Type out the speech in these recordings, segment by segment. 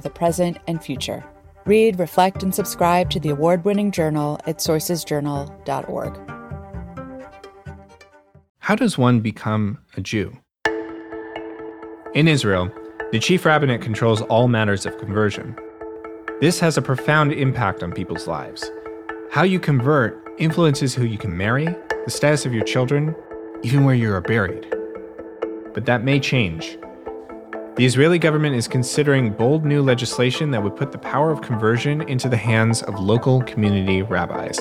the present and future. Read, reflect, and subscribe to the award winning journal at sourcesjournal.org. How does one become a Jew? In Israel, the chief rabbinate controls all matters of conversion. This has a profound impact on people's lives. How you convert influences who you can marry, the status of your children, even where you are buried. But that may change. The Israeli government is considering bold new legislation that would put the power of conversion into the hands of local community rabbis.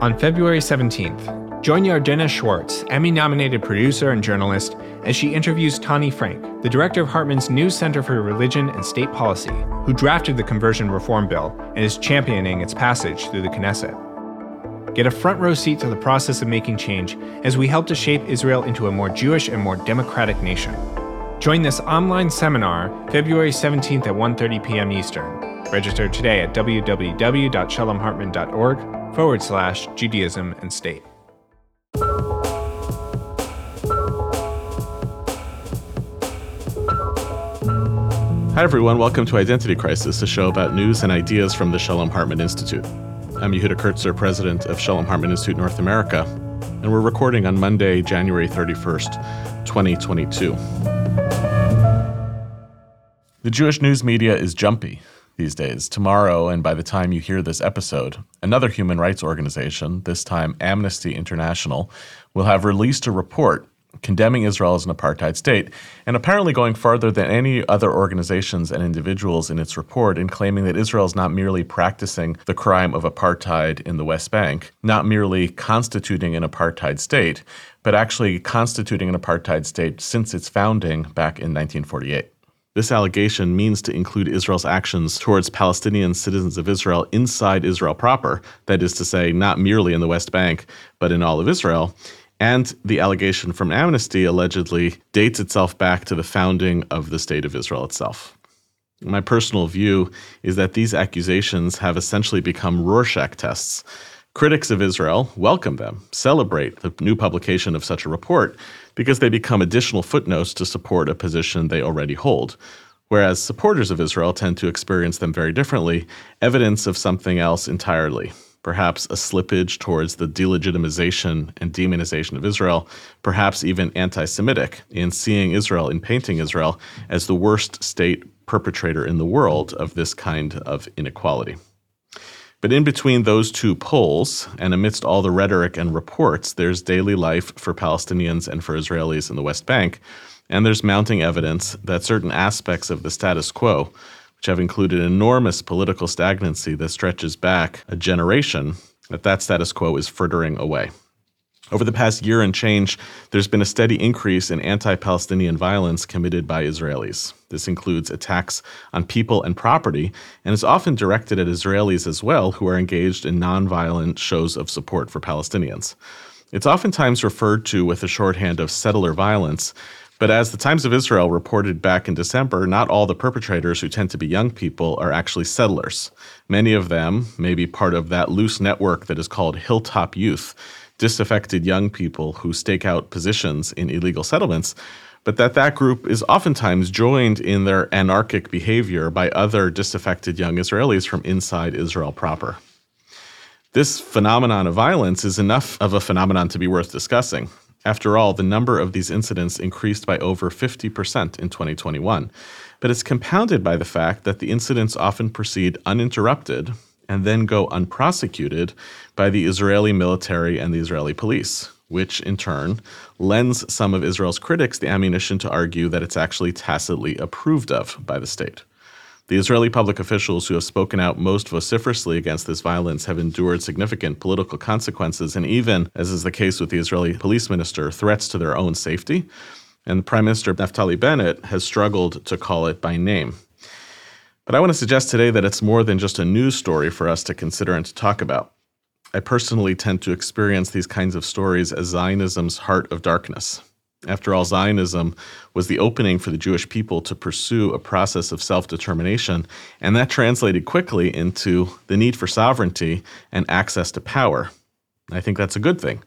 On February 17th, join Yardena Schwartz, Emmy nominated producer and journalist, as she interviews Tani Frank, the director of Hartman's new Center for Religion and State Policy, who drafted the conversion reform bill and is championing its passage through the Knesset. Get a front row seat to the process of making change as we help to shape Israel into a more Jewish and more democratic nation. Join this online seminar February 17th at 1:30 p.m. Eastern. Register today at www.shalomhartman.org forward slash Judaism and State. Hi, everyone. Welcome to Identity Crisis, a show about news and ideas from the Shalom Hartman Institute. I'm Yehuda Kurtzer, president of Shalom Hartman Institute North America, and we're recording on Monday, January 31st, 2022. The Jewish news media is jumpy these days. Tomorrow, and by the time you hear this episode, another human rights organization, this time Amnesty International, will have released a report condemning Israel as an apartheid state, and apparently going farther than any other organizations and individuals in its report in claiming that Israel is not merely practicing the crime of apartheid in the West Bank, not merely constituting an apartheid state, but actually constituting an apartheid state since its founding back in 1948. This allegation means to include Israel's actions towards Palestinian citizens of Israel inside Israel proper, that is to say, not merely in the West Bank, but in all of Israel, and the allegation from Amnesty allegedly dates itself back to the founding of the State of Israel itself. My personal view is that these accusations have essentially become Rorschach tests. Critics of Israel welcome them, celebrate the new publication of such a report, because they become additional footnotes to support a position they already hold. Whereas supporters of Israel tend to experience them very differently, evidence of something else entirely perhaps a slippage towards the delegitimization and demonization of Israel, perhaps even anti Semitic in seeing Israel, in painting Israel as the worst state perpetrator in the world of this kind of inequality. But in between those two poles, and amidst all the rhetoric and reports, there's daily life for Palestinians and for Israelis in the West Bank, and there's mounting evidence that certain aspects of the status quo which have included enormous political stagnancy that stretches back a generation, that that status quo is frittering away. Over the past year and change, there's been a steady increase in anti Palestinian violence committed by Israelis. This includes attacks on people and property, and is often directed at Israelis as well who are engaged in nonviolent shows of support for Palestinians. It's oftentimes referred to with the shorthand of settler violence, but as the Times of Israel reported back in December, not all the perpetrators, who tend to be young people, are actually settlers. Many of them may be part of that loose network that is called Hilltop Youth, disaffected young people who stake out positions in illegal settlements, but that that group is oftentimes joined in their anarchic behavior by other disaffected young Israelis from inside Israel proper. This phenomenon of violence is enough of a phenomenon to be worth discussing. After all, the number of these incidents increased by over 50% in 2021. But it's compounded by the fact that the incidents often proceed uninterrupted and then go unprosecuted by the Israeli military and the Israeli police, which in turn lends some of Israel's critics the ammunition to argue that it's actually tacitly approved of by the state. The Israeli public officials who have spoken out most vociferously against this violence have endured significant political consequences and even, as is the case with the Israeli police minister, threats to their own safety. and Prime Minister Naftali Bennett has struggled to call it by name. But I want to suggest today that it's more than just a news story for us to consider and to talk about. I personally tend to experience these kinds of stories as Zionism's heart of darkness. After all, Zionism was the opening for the Jewish people to pursue a process of self determination, and that translated quickly into the need for sovereignty and access to power. I think that's a good thing.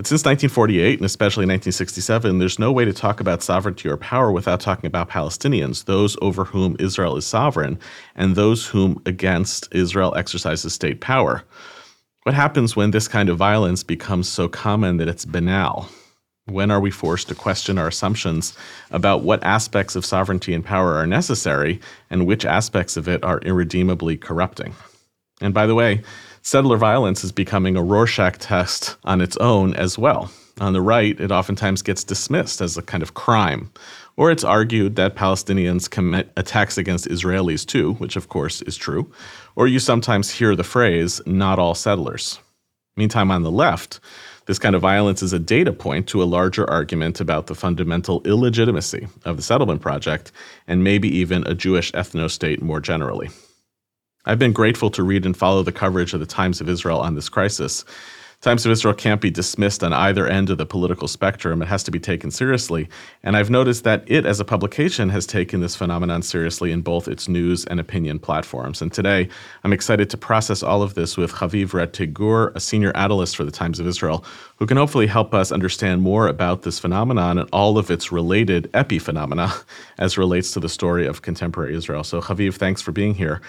But since 1948, and especially 1967, there's no way to talk about sovereignty or power without talking about Palestinians, those over whom Israel is sovereign, and those whom against Israel exercises state power. What happens when this kind of violence becomes so common that it's banal? When are we forced to question our assumptions about what aspects of sovereignty and power are necessary and which aspects of it are irredeemably corrupting? And by the way, settler violence is becoming a Rorschach test on its own as well. On the right, it oftentimes gets dismissed as a kind of crime, or it's argued that Palestinians commit attacks against Israelis too, which of course is true, or you sometimes hear the phrase, not all settlers. Meantime, on the left, this kind of violence is a data point to a larger argument about the fundamental illegitimacy of the settlement project and maybe even a Jewish ethno state more generally. I've been grateful to read and follow the coverage of the Times of Israel on this crisis, Times of Israel can't be dismissed on either end of the political spectrum. It has to be taken seriously. And I've noticed that it, as a publication, has taken this phenomenon seriously in both its news and opinion platforms. And today, I'm excited to process all of this with Haviv Rettig Gur, a senior analyst for the Times of Israel, who can hopefully help us understand more about this phenomenon and all of its related epiphenomena as relates to the story of contemporary Israel. So, Haviv, thanks for being here.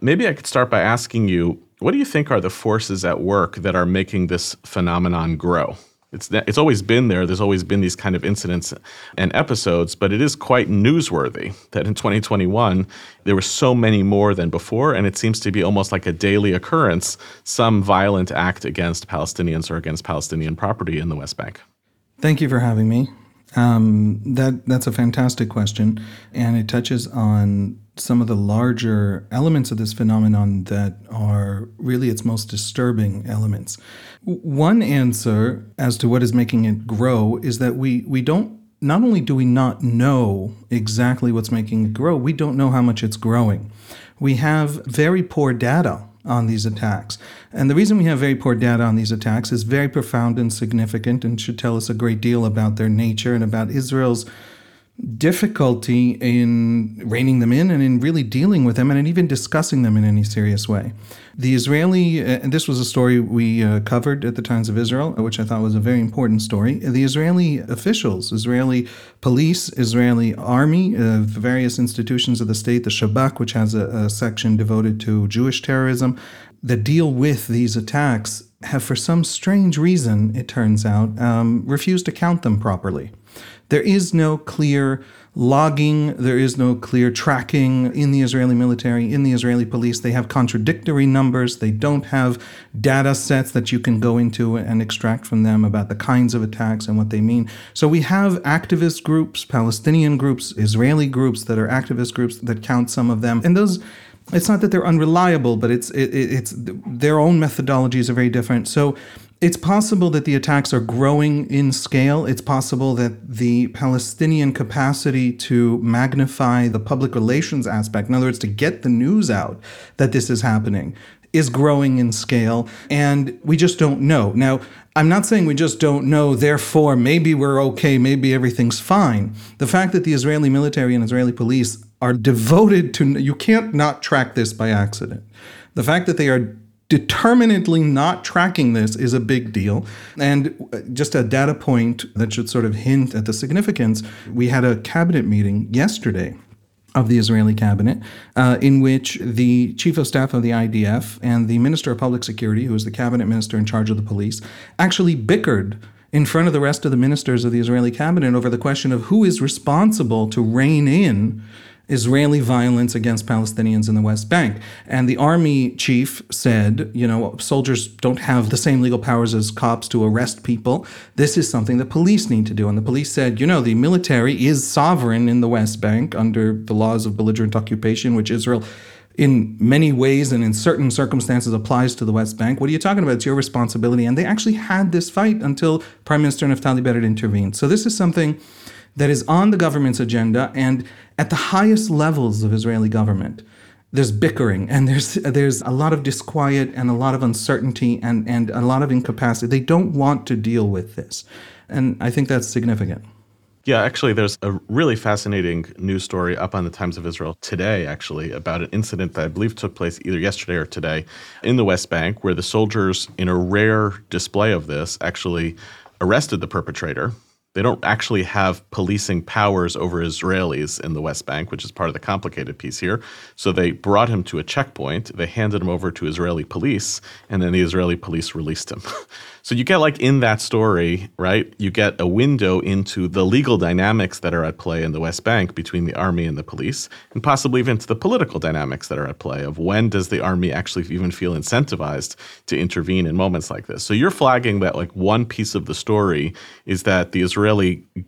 Maybe I could start by asking you what do you think are the forces at work that are making this phenomenon grow? It's, it's always been there. There's always been these kind of incidents and episodes, but it is quite newsworthy that in 2021 there were so many more than before, and it seems to be almost like a daily occurrence some violent act against Palestinians or against Palestinian property in the West Bank. Thank you for having me. Um, that that's a fantastic question, and it touches on some of the larger elements of this phenomenon that are really its most disturbing elements. One answer as to what is making it grow is that we we don't not only do we not know exactly what's making it grow, we don't know how much it's growing. We have very poor data on these attacks. And the reason we have very poor data on these attacks is very profound and significant and should tell us a great deal about their nature and about Israel's difficulty in reining them in and in really dealing with them and even discussing them in any serious way. The Israeli, uh, and this was a story we uh, covered at the Times of Israel, which I thought was a very important story. The Israeli officials, Israeli police, Israeli army, uh, various institutions of the state, the Shabak, which has a, a section devoted to Jewish terrorism, that deal with these attacks have, for some strange reason, it turns out, um, refused to count them properly. There is no clear logging, there is no clear tracking in the Israeli military, in the Israeli police. They have contradictory numbers. They don't have data sets that you can go into and extract from them about the kinds of attacks and what they mean. So we have activist groups, Palestinian groups, Israeli groups that are activist groups that count some of them. And those it's not that they're unreliable, but it's it, it's their own methodologies are very different. So it's possible that the attacks are growing in scale. It's possible that the Palestinian capacity to magnify the public relations aspect, in other words, to get the news out that this is happening, is growing in scale. And we just don't know. Now, I'm not saying we just don't know, therefore, maybe we're okay, maybe everything's fine. The fact that the Israeli military and Israeli police are devoted to, you can't not track this by accident. The fact that they are determinedly not tracking this is a big deal. And just a data point that should sort of hint at the significance we had a cabinet meeting yesterday of the Israeli cabinet, uh, in which the chief of staff of the IDF and the minister of public security, who is the cabinet minister in charge of the police, actually bickered in front of the rest of the ministers of the Israeli cabinet over the question of who is responsible to rein in Israeli violence against Palestinians in the West Bank. And the army chief said, you know, soldiers don't have the same legal powers as cops to arrest people. This is something the police need to do. And the police said, you know, the military is sovereign in the West Bank under the laws of belligerent occupation, which Israel in many ways and in certain circumstances applies to the West Bank. What are you talking about? It's your responsibility. And they actually had this fight until Prime Minister Naftali Bennett intervened. So this is something that is on the government's agenda and at the highest levels of Israeli government. There's bickering and there's there's a lot of disquiet and a lot of uncertainty and, and a lot of incapacity. They don't want to deal with this. And I think that's significant. Yeah, actually, there's a really fascinating news story up on the Times of Israel today, actually, about an incident that I believe took place either yesterday or today in the West Bank, where the soldiers, in a rare display of this, actually arrested the perpetrator. They don't actually have policing powers over Israelis in the West Bank, which is part of the complicated piece here. So they brought him to a checkpoint. They handed him over to Israeli police, and then the Israeli police released him. So you get like in that story, right? You get a window into the legal dynamics that are at play in the West Bank between the army and the police, and possibly even to the political dynamics that are at play of when does the army actually even feel incentivized to intervene in moments like this. So you're flagging that like one piece of the story is that the Israeli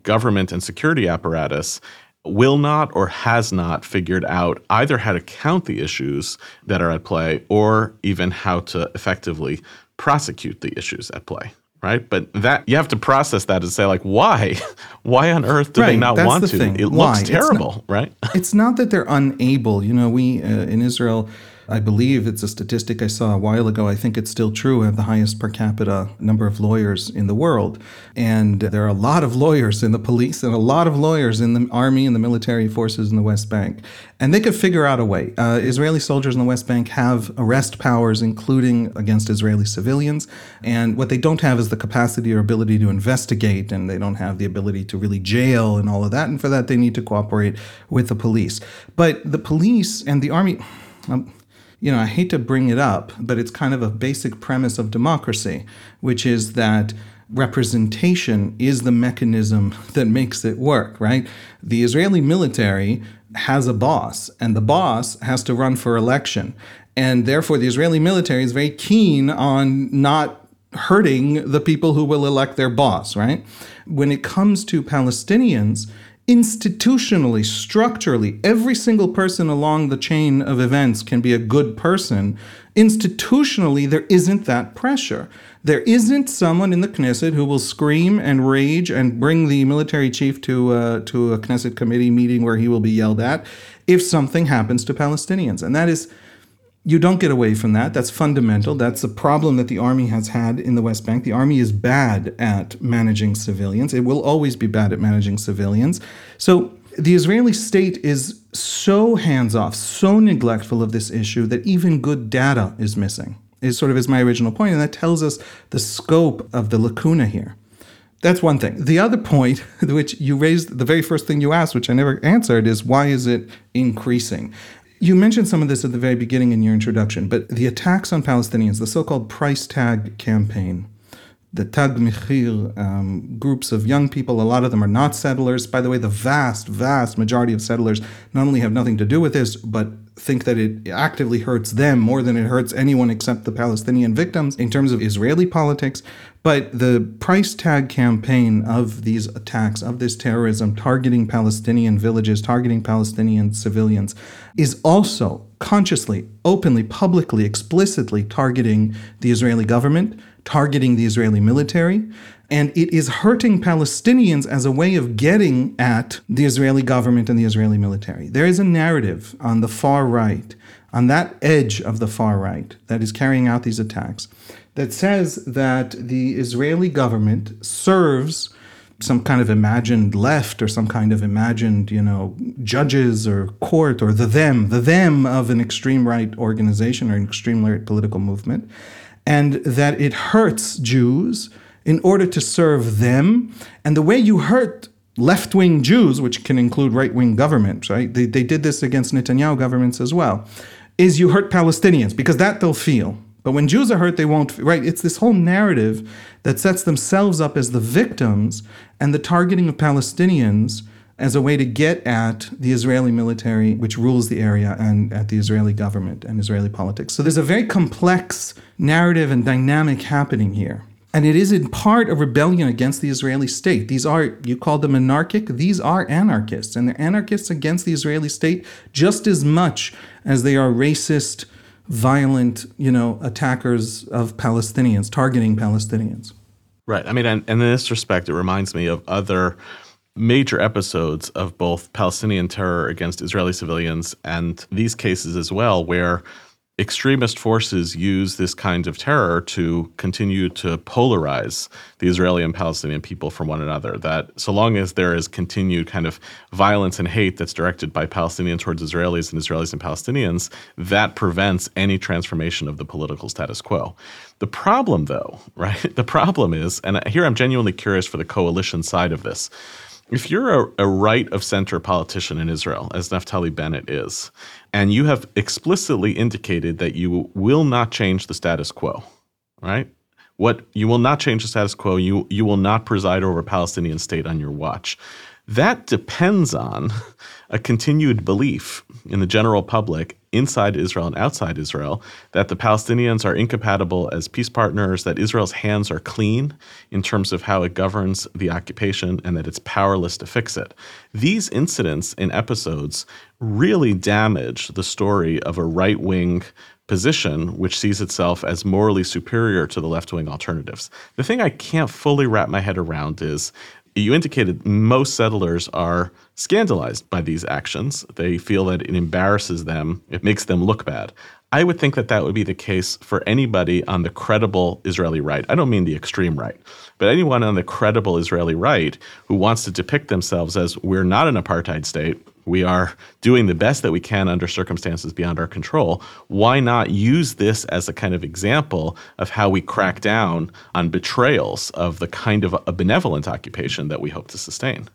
government and security apparatus will not or has not figured out either how to count the issues that are at play or even how to effectively prosecute the issues at play right? But that you have to process that and say like why? Why on earth do right, they not want the to? thing. it why? looks terrible not, right? It's not that they're unable. You know we uh, in israel I believe it's a statistic I saw a while ago. I think it's still true. We have the highest per capita number of lawyers in the world. And there are a lot of lawyers in the police and a lot of lawyers in the army and the military forces in the West Bank. And they could figure out a way. Uh, Israeli soldiers in the West Bank have arrest powers, including against Israeli civilians. And what they don't have is the capacity or ability to investigate, and they don't have the ability to really jail and all of that. And for that, they need to cooperate with the police. But the police and the army. Um, you know, I hate to bring it up, but it's kind of a basic premise of democracy, which is that representation is the mechanism that makes it work, right? The Israeli military has a boss, and the boss has to run for election. And therefore, the Israeli military is very keen on not hurting the people who will elect their boss, right? When it comes to Palestinians, institutionally, structurally, every single person along the chain of events can be a good person. Institutionally, there isn't that pressure. There isn't someone in the Knesset who will scream and rage and bring the military chief to uh, to a Knesset committee meeting where he will be yelled at if something happens to Palestinians, and that is you don't get away from that. That's fundamental. That's a problem that the army has had in the West Bank. The army is bad at managing civilians. It will always be bad at managing civilians. So the Israeli state is so hands off, so neglectful of this issue that even good data is missing. Is sort of is my original point, and that tells us the scope of the lacuna here. That's one thing. The other point, which you raised, the very first thing you asked, which I never answered, is why is it increasing? You mentioned some of this at the very beginning in your introduction, but the attacks on Palestinians, the so called price tag campaign, the Tag Mechir um, groups of young people, a lot of them are not settlers. By the way, the vast, vast majority of settlers not only have nothing to do with this, but think that it actively hurts them more than it hurts anyone except the Palestinian victims in terms of Israeli politics. But the price tag campaign of these attacks, of this terrorism, targeting Palestinian villages, targeting Palestinian civilians, is also consciously, openly, publicly, explicitly targeting the Israeli government, targeting the Israeli military. And it is hurting Palestinians as a way of getting at the Israeli government and the Israeli military. There is a narrative on the far right, on that edge of the far right, that is carrying out these attacks that says that the Israeli government serves some kind of imagined left or some kind of imagined, you know, judges or court or the them, the them of an extreme right organization or an extreme right political movement, and that it hurts Jews in order to serve them. And the way you hurt left wing Jews, which can include right wing governments, right? They, they did this against Netanyahu governments as well, is you hurt Palestinians because that they'll feel. But when Jews are hurt, they won't, right? It's this whole narrative that sets themselves up as the victims and the targeting of Palestinians as a way to get at the Israeli military, which rules the area, and at the Israeli government and Israeli politics. So there's a very complex narrative and dynamic happening here. And it is in part a rebellion against the Israeli state. These are, you call them anarchic, these are anarchists. And they're anarchists against the Israeli state just as much as they are racist, violent, you know, attackers of Palestinians, targeting Palestinians. Right. I mean, and, and in this respect, it reminds me of other major episodes of both Palestinian terror against Israeli civilians and these cases as well, where extremist forces use this kind of terror to continue to polarize the Israeli and Palestinian people from one another. That so long as there is continued kind of violence and hate that's directed by Palestinians towards Israelis and Israelis and Palestinians, that prevents any transformation of the political status quo. The problem, though, right? The problem is, and here I'm genuinely curious for the coalition side of this if you're a, a, right of center politician in Israel, as Naftali Bennett is, and you have explicitly indicated that you will not change the status quo, right? What you will not change the status quo, you you will not preside over a Palestinian state on your watch. That depends on a continued belief in the general public inside Israel and outside Israel that the Palestinians are incompatible as peace partners, that Israel's hands are clean in terms of how it governs the occupation, and that it's powerless to fix it. These incidents and episodes really damage the story of a right wing position which sees itself as morally superior to the left wing alternatives. The thing I can't fully wrap my head around is you indicated most settlers are scandalized by these actions. They feel that it embarrasses them, it makes them look bad. I would think that that would be the case for anybody on the credible Israeli right. I don't mean the extreme right, but anyone on the credible Israeli right who wants to depict themselves as we're not an apartheid state, we are doing the best that we can under circumstances beyond our control. Why not use this as a kind of example of how we crack down on betrayals of the kind of a benevolent occupation that we hope to sustain?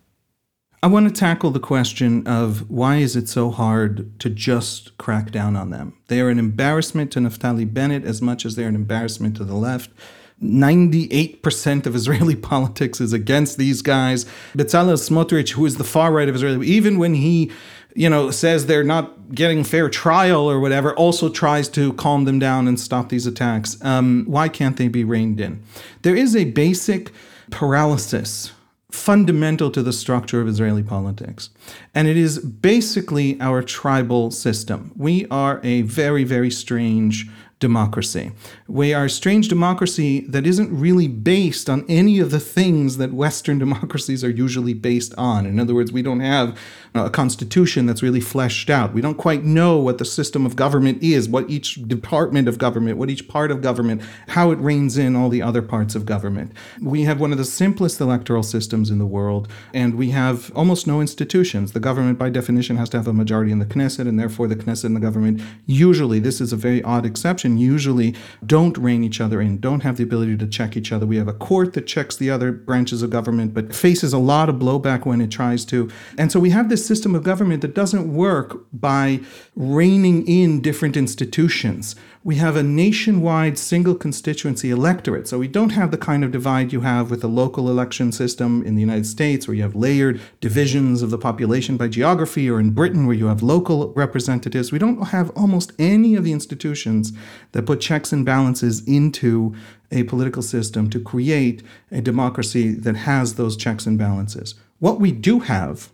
I want to tackle the question of why is it so hard to just crack down on them? They are an embarrassment to Naftali Bennett as much as they're an embarrassment to the left. 98% of Israeli politics is against these guys. Bezalel Smotrich, who is the far right of Israel, even when he you know, says they're not getting fair trial or whatever, also tries to calm them down and stop these attacks. Um, why can't they be reined in? There is a basic paralysis fundamental to the structure of Israeli politics. And it is basically our tribal system. We are a very, very strange democracy. We are a strange democracy that isn't really based on any of the things that Western democracies are usually based on. In other words, we don't have uh, a constitution that's really fleshed out. We don't quite know what the system of government is, what each department of government, what each part of government, how it reins in all the other parts of government. We have one of the simplest electoral systems in the world, and we have almost no institutions. The government, by definition, has to have a majority in the Knesset, and therefore the Knesset and the government usually, this is a very odd exception, usually don't rein each other in, don't have the ability to check each other. We have a court that checks the other branches of government, but faces a lot of blowback when it tries to. And so we have this system of government that doesn't work by reining in different institutions we have a nationwide single constituency electorate. So we don't have the kind of divide you have with the local election system in the United States, where you have layered divisions of the population by geography, or in Britain, where you have local representatives. We don't have almost any of the institutions that put checks and balances into a political system to create a democracy that has those checks and balances. What we do have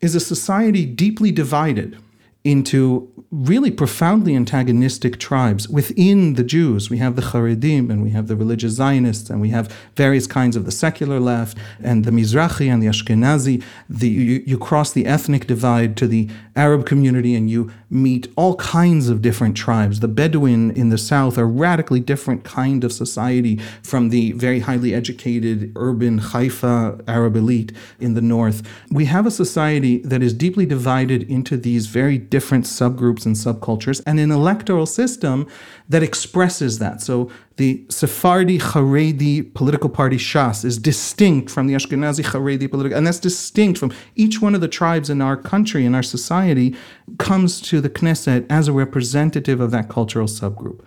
is a society deeply divided into really profoundly antagonistic tribes within the Jews. We have the Haredim and we have the religious Zionists and we have various kinds of the secular left and the Mizrahi and the Ashkenazi. The, you, you cross the ethnic divide to the Arab community and you meet all kinds of different tribes. The Bedouin in the south are radically different kind of society from the very highly educated urban Haifa Arab elite in the north. We have a society that is deeply divided into these very different subgroups and subcultures and an electoral system that expresses that. So the Sephardi Haredi political party Shas is distinct from the Ashkenazi Haredi political, and that's distinct from each one of the tribes in our country, in our society, comes to the Knesset as a representative of that cultural subgroup.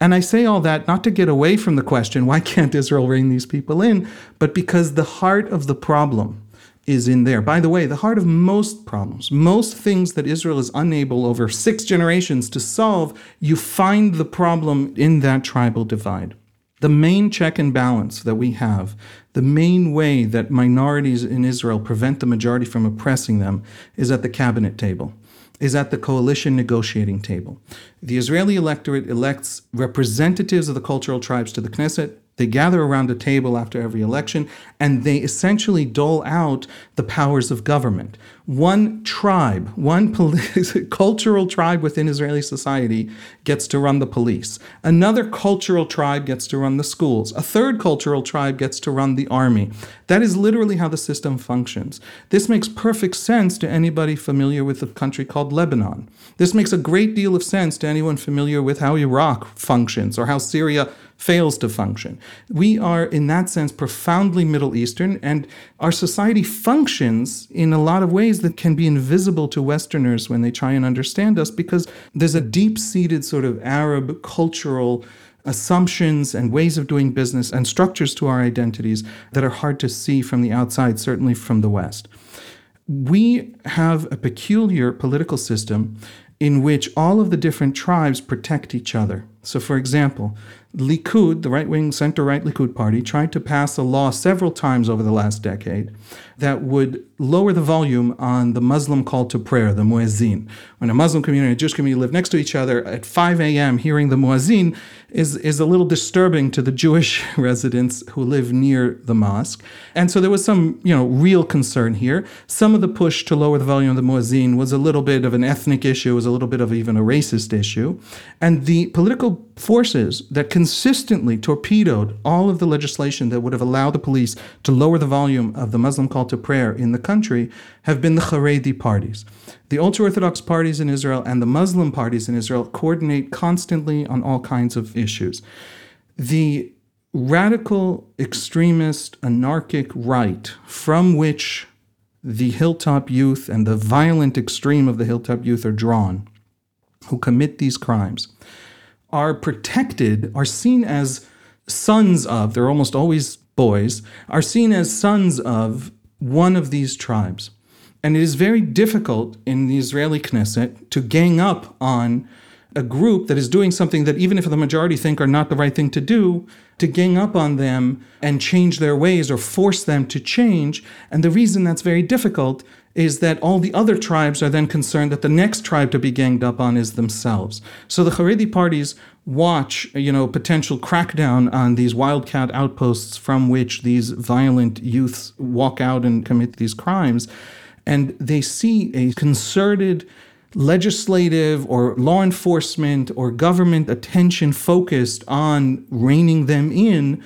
And I say all that not to get away from the question, why can't Israel rein these people in, but because the heart of the problem is in there. By the way, the heart of most problems, most things that Israel is unable over six generations to solve, you find the problem in that tribal divide. The main check and balance that we have, the main way that minorities in Israel prevent the majority from oppressing them, is at the cabinet table, is at the coalition negotiating table. The Israeli electorate elects representatives of the cultural tribes to the Knesset. They gather around a table after every election and they essentially dole out the powers of government. One tribe, one cultural tribe within Israeli society gets to run the police. Another cultural tribe gets to run the schools. A third cultural tribe gets to run the army. That is literally how the system functions. This makes perfect sense to anybody familiar with a country called Lebanon. This makes a great deal of sense to anyone familiar with how Iraq functions or how Syria fails to function. We are, in that sense, profoundly Middle Eastern, and our society functions in a lot of ways that can be invisible to Westerners when they try and understand us because there's a deep seated sort of Arab cultural assumptions and ways of doing business and structures to our identities that are hard to see from the outside, certainly from the West. We have a peculiar political system in which all of the different tribes protect each other. So, for example, Likud, the right wing center right Likud party, tried to pass a law several times over the last decade that would lower the volume on the Muslim call to prayer, the muezzin. When a Muslim community and a Jewish community live next to each other at 5 a.m., hearing the muezzin is, is a little disturbing to the Jewish residents who live near the mosque. And so there was some, you know, real concern here. Some of the push to lower the volume of the muezzin was a little bit of an ethnic issue, was a little bit of even a racist issue. And the political forces that consistently torpedoed all of the legislation that would have allowed the police to lower the volume of the Muslim call to prayer in the country have been the Haredi parties. The ultra Orthodox parties in Israel and the Muslim parties in Israel coordinate constantly on all kinds of issues. The radical, extremist, anarchic right from which the hilltop youth and the violent extreme of the hilltop youth are drawn, who commit these crimes, are protected, are seen as sons of, they're almost always boys, are seen as sons of one of these tribes. And it is very difficult in the Israeli Knesset to gang up on a group that is doing something that, even if the majority think are not the right thing to do, to gang up on them and change their ways or force them to change. And the reason that's very difficult is that all the other tribes are then concerned that the next tribe to be ganged up on is themselves. So the Haredi parties watch, you know, potential crackdown on these wildcat outposts from which these violent youths walk out and commit these crimes. And they see a concerted legislative or law enforcement or government attention focused on reining them in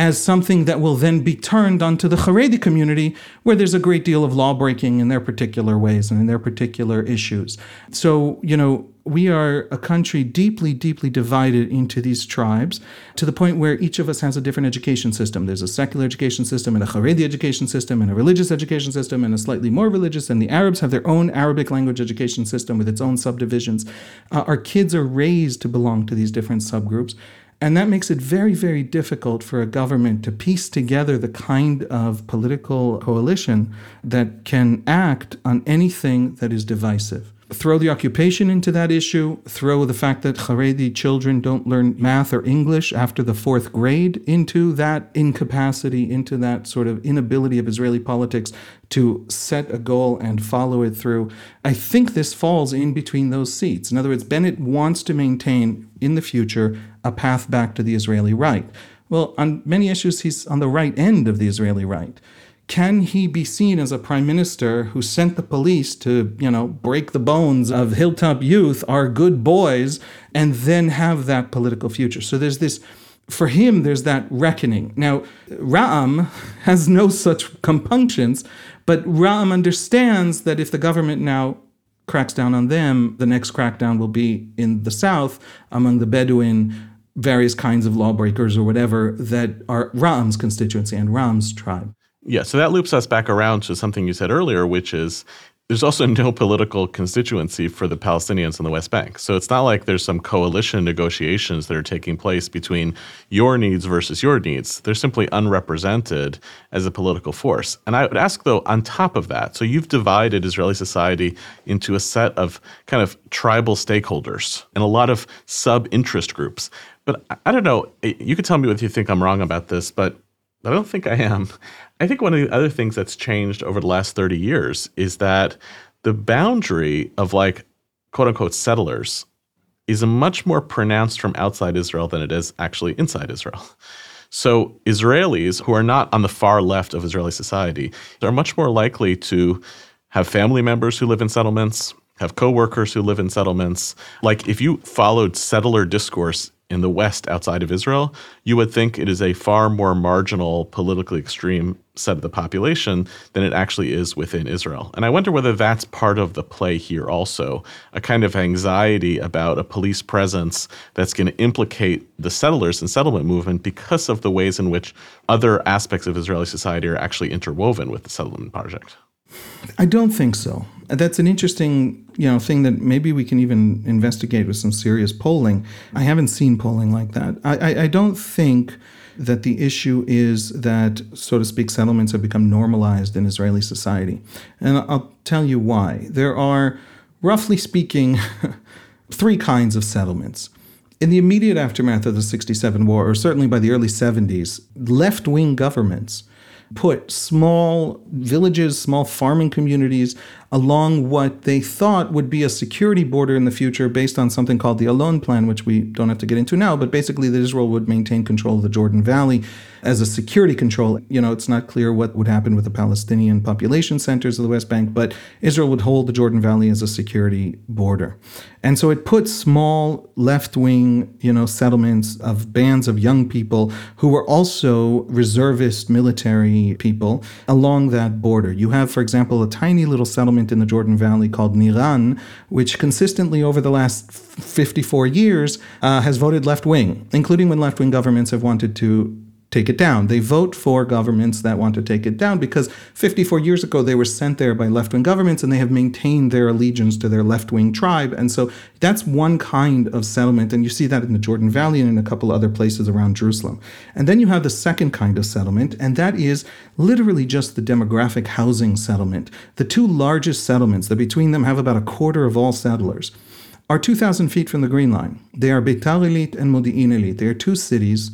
as something that will then be turned onto the Haredi community, where there's a great deal of law breaking in their particular ways and in their particular issues. So, you know, we are a country deeply, deeply divided into these tribes to the point where each of us has a different education system. There's a secular education system and a Haredi education system and a religious education system and a slightly more religious. And the Arabs have their own Arabic language education system with its own subdivisions. Uh, our kids are raised to belong to these different subgroups. And that makes it very, very difficult for a government to piece together the kind of political coalition that can act on anything that is divisive throw the occupation into that issue, throw the fact that Haredi children don't learn math or English after the fourth grade into that incapacity, into that sort of inability of Israeli politics to set a goal and follow it through. I think this falls in between those seats. In other words, Bennett wants to maintain in the future a path back to the Israeli right. Well, on many issues, he's on the right end of the Israeli right can he be seen as a prime minister who sent the police to, you know, break the bones of hilltop youth, our good boys, and then have that political future? So there's this, for him, there's that reckoning. Now, Ra'am has no such compunctions, but Ra'am understands that if the government now cracks down on them, the next crackdown will be in the south among the Bedouin various kinds of lawbreakers or whatever that are Ra'am's constituency and Ra'am's tribe. Yeah, so that loops us back around to something you said earlier, which is there's also no political constituency for the Palestinians in the West Bank. So it's not like there's some coalition negotiations that are taking place between your needs versus your needs. They're simply unrepresented as a political force. And I would ask, though, on top of that, so you've divided Israeli society into a set of kind of tribal stakeholders and a lot of sub interest groups. But I don't know, you could tell me what you think I'm wrong about this, but I don't think I am. I think one of the other things that's changed over the last 30 years is that the boundary of like quote unquote settlers is much more pronounced from outside Israel than it is actually inside Israel. So Israelis who are not on the far left of Israeli society are much more likely to have family members who live in settlements, have coworkers who live in settlements. Like if you followed settler discourse in the West outside of Israel, you would think it is a far more marginal, politically extreme set of the population than it actually is within Israel. And I wonder whether that's part of the play here also a kind of anxiety about a police presence that's going to implicate the settlers and settlement movement because of the ways in which other aspects of Israeli society are actually interwoven with the settlement project. I don't think so. That's an interesting, you know, thing that maybe we can even investigate with some serious polling. I haven't seen polling like that. I, I, I don't think that the issue is that, so to speak, settlements have become normalized in Israeli society. And I'll tell you why. There are, roughly speaking, three kinds of settlements. In the immediate aftermath of the 67 war, or certainly by the early 70s, left wing governments put small villages, small farming communities along what they thought would be a security border in the future based on something called the Alon Plan, which we don't have to get into now, but basically that Israel would maintain control of the Jordan Valley as a security control. You know, it's not clear what would happen with the Palestinian population centers of the West Bank, but Israel would hold the Jordan Valley as a security border. And so it put small left-wing, you know, settlements of bands of young people who were also reservist military people along that border. You have, for example, a tiny little settlement in the Jordan Valley called Niran, which consistently over the last 54 years uh, has voted left-wing, including when left-wing governments have wanted to take it down. They vote for governments that want to take it down because 54 years ago they were sent there by left wing governments and they have maintained their allegiance to their left wing tribe. And so that's one kind of settlement. And you see that in the Jordan Valley and in a couple other places around Jerusalem. And then you have the second kind of settlement, and that is literally just the demographic housing settlement. The two largest settlements that between them have about a quarter of all settlers are 2,000 feet from the Green Line. They are Beitar Illit and Modi'in Illit. They are two cities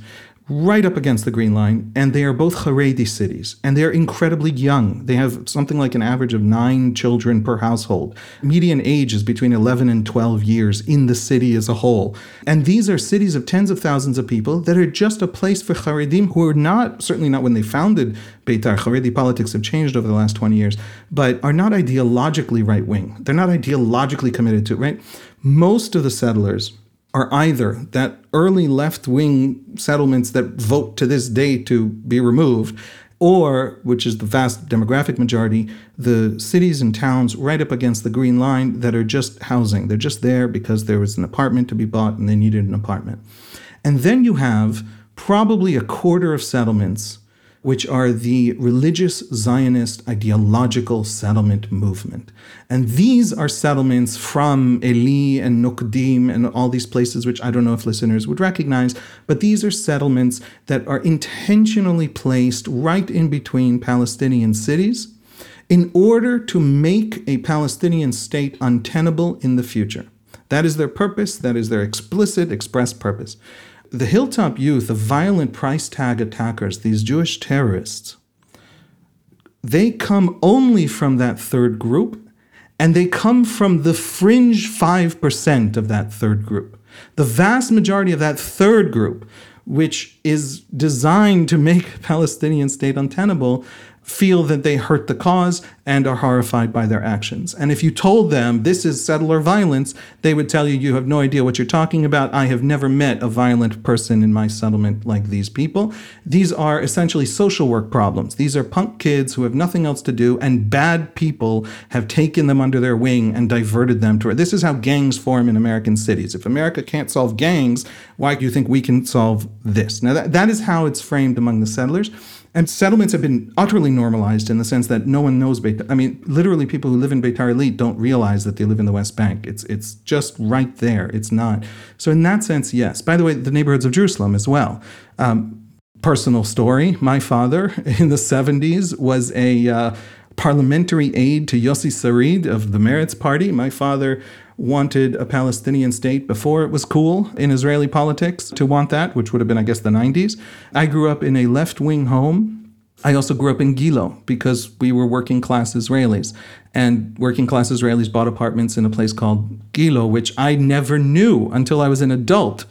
right up against the Green Line, and they are both Haredi cities, and they're incredibly young. They have something like an average of nine children per household. Median age is between 11 and 12 years in the city as a whole. And these are cities of tens of thousands of people that are just a place for Haredim who are not, certainly not when they founded Beitar. Haredi politics have changed over the last 20 years, but are not ideologically right wing. They're not ideologically committed to it, right? Most of the settlers are either that early left wing settlements that vote to this day to be removed, or, which is the vast demographic majority, the cities and towns right up against the Green Line that are just housing. They're just there because there was an apartment to be bought and they needed an apartment. And then you have probably a quarter of settlements which are the religious Zionist ideological settlement movement. And these are settlements from Eli and Nukdim and all these places, which I don't know if listeners would recognize, but these are settlements that are intentionally placed right in between Palestinian cities in order to make a Palestinian state untenable in the future. That is their purpose, that is their explicit, express purpose. The Hilltop Youth, the violent price tag attackers, these Jewish terrorists, they come only from that third group, and they come from the fringe 5% of that third group. The vast majority of that third group, which is designed to make Palestinian state untenable, feel that they hurt the cause and are horrified by their actions. And if you told them this is settler violence, they would tell you, you have no idea what you're talking about. I have never met a violent person in my settlement like these people. These are essentially social work problems. These are punk kids who have nothing else to do, and bad people have taken them under their wing and diverted them to it. This is how gangs form in American cities. If America can't solve gangs, why do you think we can solve this? Now, that, that is how it's framed among the settlers. And settlements have been utterly normalized in the sense that no one knows Beitar. I mean, literally, people who live in Beitar Illit don't realize that they live in the West Bank. It's it's just right there. It's not. So in that sense, yes. By the way, the neighborhoods of Jerusalem as well. Um, personal story: My father in the '70s was a uh, parliamentary aide to Yossi Sarid of the Meretz Party. My father wanted a Palestinian state before it was cool in Israeli politics to want that, which would have been, I guess, the 90s. I grew up in a left wing home. I also grew up in Gilo because we were working class Israelis. And working class Israelis bought apartments in a place called Gilo, which I never knew until I was an adult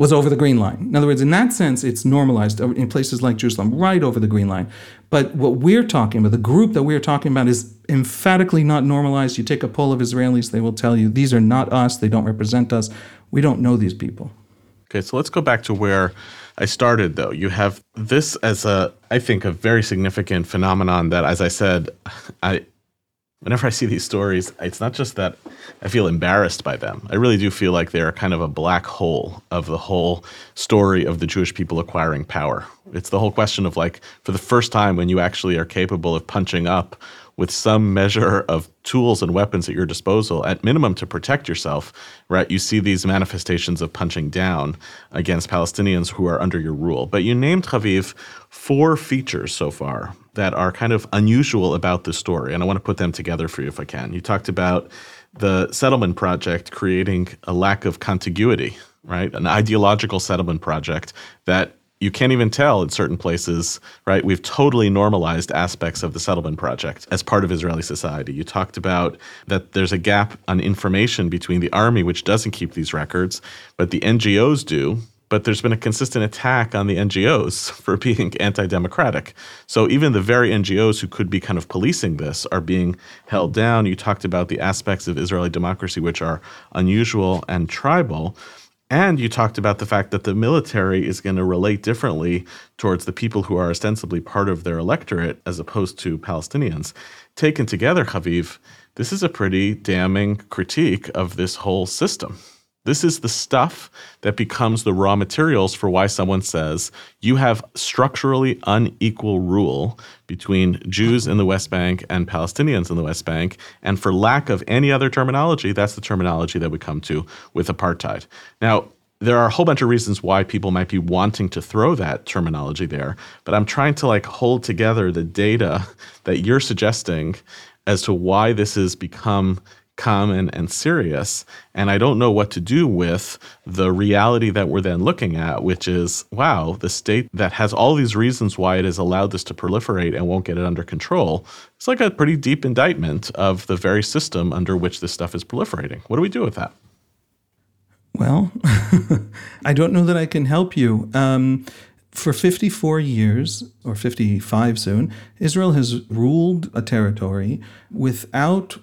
was over the green line. In other words, in that sense, it's normalized in places like Jerusalem, right over the green line. But what we're talking about, the group that we're talking about, is emphatically not normalized. You take a poll of Israelis, they will tell you these are not us, they don't represent us. We don't know these people. Okay, so let's go back to where I started, though. You have this as a, I think, a very significant phenomenon that, as I said, I whenever I see these stories, it's not just that I feel embarrassed by them. I really do feel like they're kind of a black hole of the whole story of the Jewish people acquiring power. It's the whole question of like, for the first time, when you actually are capable of punching up with some measure of tools and weapons at your disposal, at minimum to protect yourself, right? You see these manifestations of punching down against Palestinians who are under your rule. But you named Haviv four features so far that are kind of unusual about this story, and I want to put them together for you if I can. You talked about the settlement project creating a lack of contiguity, right? An ideological settlement project that you can't even tell in certain places, right? We've totally normalized aspects of the settlement project as part of Israeli society. You talked about that there's a gap on information between the army, which doesn't keep these records, but the NGOs do. But there's been a consistent attack on the NGOs for being anti democratic. So even the very NGOs who could be kind of policing this are being held down. You talked about the aspects of Israeli democracy which are unusual and tribal. And you talked about the fact that the military is going to relate differently towards the people who are ostensibly part of their electorate as opposed to Palestinians. Taken together, Haviv, this is a pretty damning critique of this whole system. This is the stuff that becomes the raw materials for why someone says you have structurally unequal rule between Jews in the West Bank and Palestinians in the West Bank. And for lack of any other terminology, that's the terminology that we come to with apartheid. Now, there are a whole bunch of reasons why people might be wanting to throw that terminology there, but I'm trying to like hold together the data that you're suggesting as to why this has become common and serious. And I don't know what to do with the reality that we're then looking at, which is wow, the state that has all these reasons why it has allowed this to proliferate and won't get it under control. It's like a pretty deep indictment of the very system under which this stuff is proliferating. What do we do with that? Well, I don't know that I can help you. Um, for 54 years, or 55 soon, Israel has ruled a territory without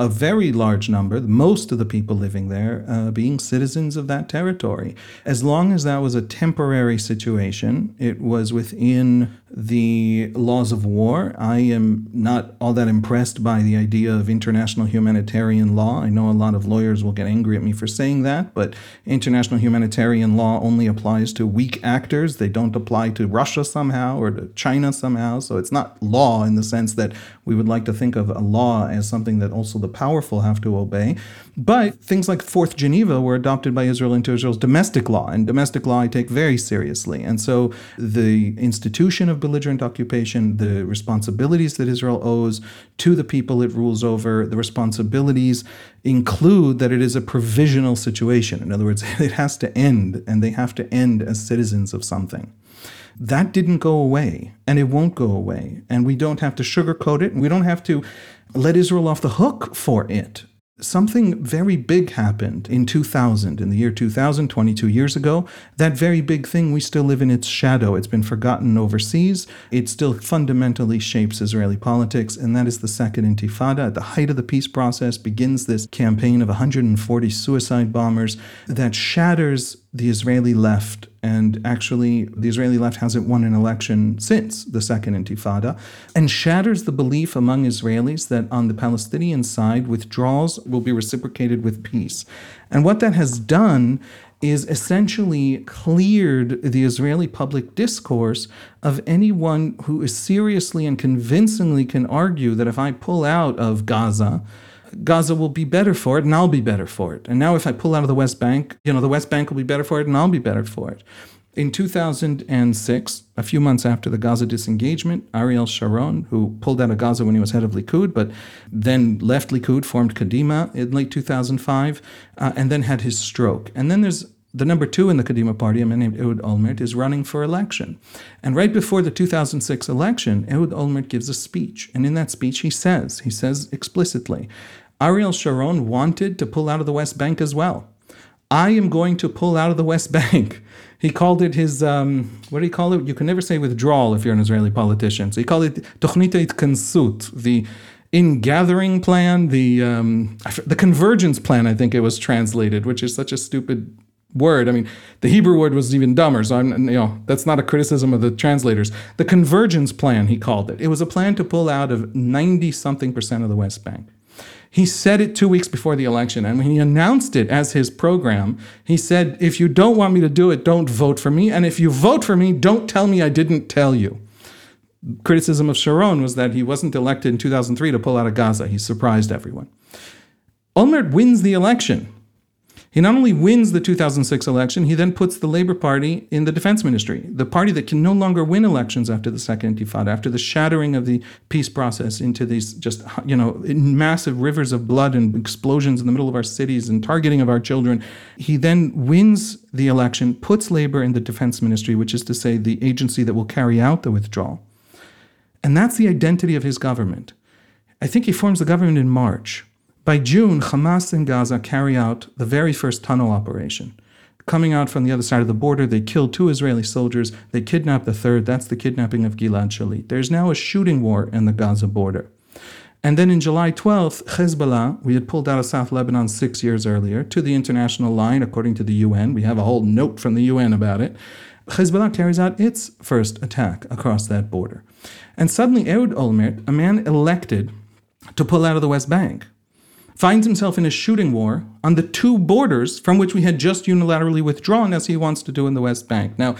a very large number, most of the people living there, uh, being citizens of that territory. As long as that was a temporary situation, it was within the laws of war. I am not all that impressed by the idea of international humanitarian law. I know a lot of lawyers will get angry at me for saying that, but international humanitarian law only applies to weak actors. They don't apply to Russia somehow or to China somehow. So it's not law in the sense that we would like to think of a law as something that also the powerful have to obey. But things like Fourth Geneva were adopted by Israel into Israel's domestic law, and domestic law I take very seriously. And so the institution of belligerent occupation, the responsibilities that Israel owes to the people it rules over, the responsibilities include that it is a provisional situation. In other words, it has to end, and they have to end as citizens of something. That didn't go away, and it won't go away. And we don't have to sugarcoat it, and we don't have to let Israel off the hook for it something very big happened in 2000, in the year 2000, 22 years ago. That very big thing, we still live in its shadow. It's been forgotten overseas. It still fundamentally shapes Israeli politics, and that is the Second Intifada. At the height of the peace process, begins this campaign of 140 suicide bombers that shatters the Israeli left and actually the Israeli left hasn't won an election since the second intifada, and shatters the belief among Israelis that on the Palestinian side, withdrawals will be reciprocated with peace. And what that has done is essentially cleared the Israeli public discourse of anyone who is seriously and convincingly can argue that if I pull out of Gaza, Gaza will be better for it and I'll be better for it. And now if I pull out of the West Bank, you know, the West Bank will be better for it and I'll be better for it. In 2006, a few months after the Gaza disengagement, Ariel Sharon, who pulled out of Gaza when he was head of Likud, but then left Likud, formed Kadima in late 2005, uh, and then had his stroke. And then there's the number two in the Kadima party, a man named Ehud Olmert, is running for election. And right before the 2006 election, Ehud Olmert gives a speech. And in that speech, he says, he says explicitly, Ariel Sharon wanted to pull out of the West Bank as well. I am going to pull out of the West Bank. He called it his, um, what do you call it? You can never say withdrawal if you're an Israeli politician. So he called it Tochnita Kansut, the in-gathering plan, the um, the convergence plan, I think it was translated, which is such a stupid word. I mean, the Hebrew word was even dumber, so I'm, you know, that's not a criticism of the translators. The convergence plan, he called it. It was a plan to pull out of 90 something percent of the West Bank. He said it two weeks before the election, and when he announced it as his program, he said, If you don't want me to do it, don't vote for me. And if you vote for me, don't tell me I didn't tell you. Criticism of Sharon was that he wasn't elected in 2003 to pull out of Gaza. He surprised everyone. Olmert wins the election he not only wins the 2006 election, he then puts the Labour Party in the defense ministry, the party that can no longer win elections after the Second Intifada, after the shattering of the peace process into these just, you know, massive rivers of blood and explosions in the middle of our cities and targeting of our children. He then wins the election, puts Labour in the defense ministry, which is to say the agency that will carry out the withdrawal. And that's the identity of his government. I think he forms the government in March. By June, Hamas in Gaza carry out the very first tunnel operation. Coming out from the other side of the border, they kill two Israeli soldiers. They kidnap the third. That's the kidnapping of Gilad Shalit. There's now a shooting war in the Gaza border. And then in July 12th, Hezbollah, we had pulled out of South Lebanon six years earlier to the international line, according to the UN. We have a whole note from the UN about it. Hezbollah carries out its first attack across that border. And suddenly, Ehud Olmert, a man elected to pull out of the West Bank, finds himself in a shooting war on the two borders from which we had just unilaterally withdrawn, as he wants to do in the West Bank. Now,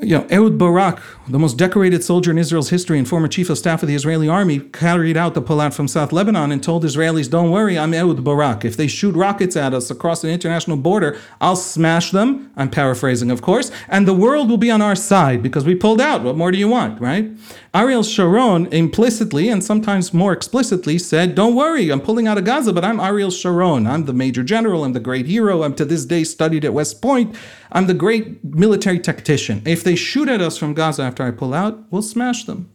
you know, Ehud Barak, the most decorated soldier in Israel's history and former chief of staff of the Israeli army, carried out the pullout from South Lebanon and told Israelis, Don't worry, I'm Ehud Barak. If they shoot rockets at us across an international border, I'll smash them. I'm paraphrasing, of course, and the world will be on our side because we pulled out. What more do you want, right? Ariel Sharon implicitly and sometimes more explicitly said, Don't worry, I'm pulling out of Gaza, but I'm Ariel Sharon. I'm the major general, I'm the great hero. I'm to this day studied at West Point. I'm the great military tactician. If they shoot at us from Gaza after I pull out, we'll smash them.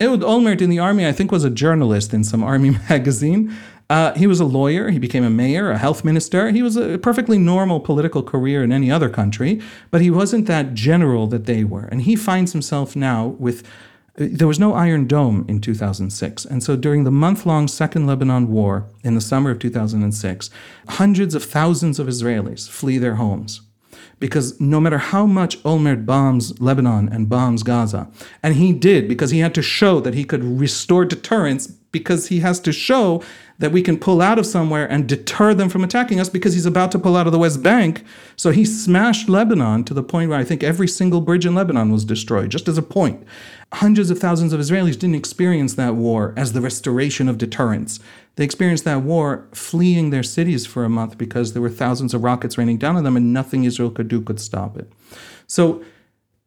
Ehud Olmert in the army, I think, was a journalist in some army magazine. Uh, he was a lawyer. He became a mayor, a health minister. He was a perfectly normal political career in any other country, but he wasn't that general that they were. And he finds himself now with. There was no Iron Dome in 2006. And so during the month long Second Lebanon War in the summer of 2006, hundreds of thousands of Israelis flee their homes because no matter how much Olmert bombs Lebanon and bombs Gaza, and he did because he had to show that he could restore deterrence because he has to show that we can pull out of somewhere and deter them from attacking us because he's about to pull out of the West Bank. So he smashed Lebanon to the point where I think every single bridge in Lebanon was destroyed, just as a point. Hundreds of thousands of Israelis didn't experience that war as the restoration of deterrence. They experienced that war fleeing their cities for a month because there were thousands of rockets raining down on them and nothing Israel could do could stop it. So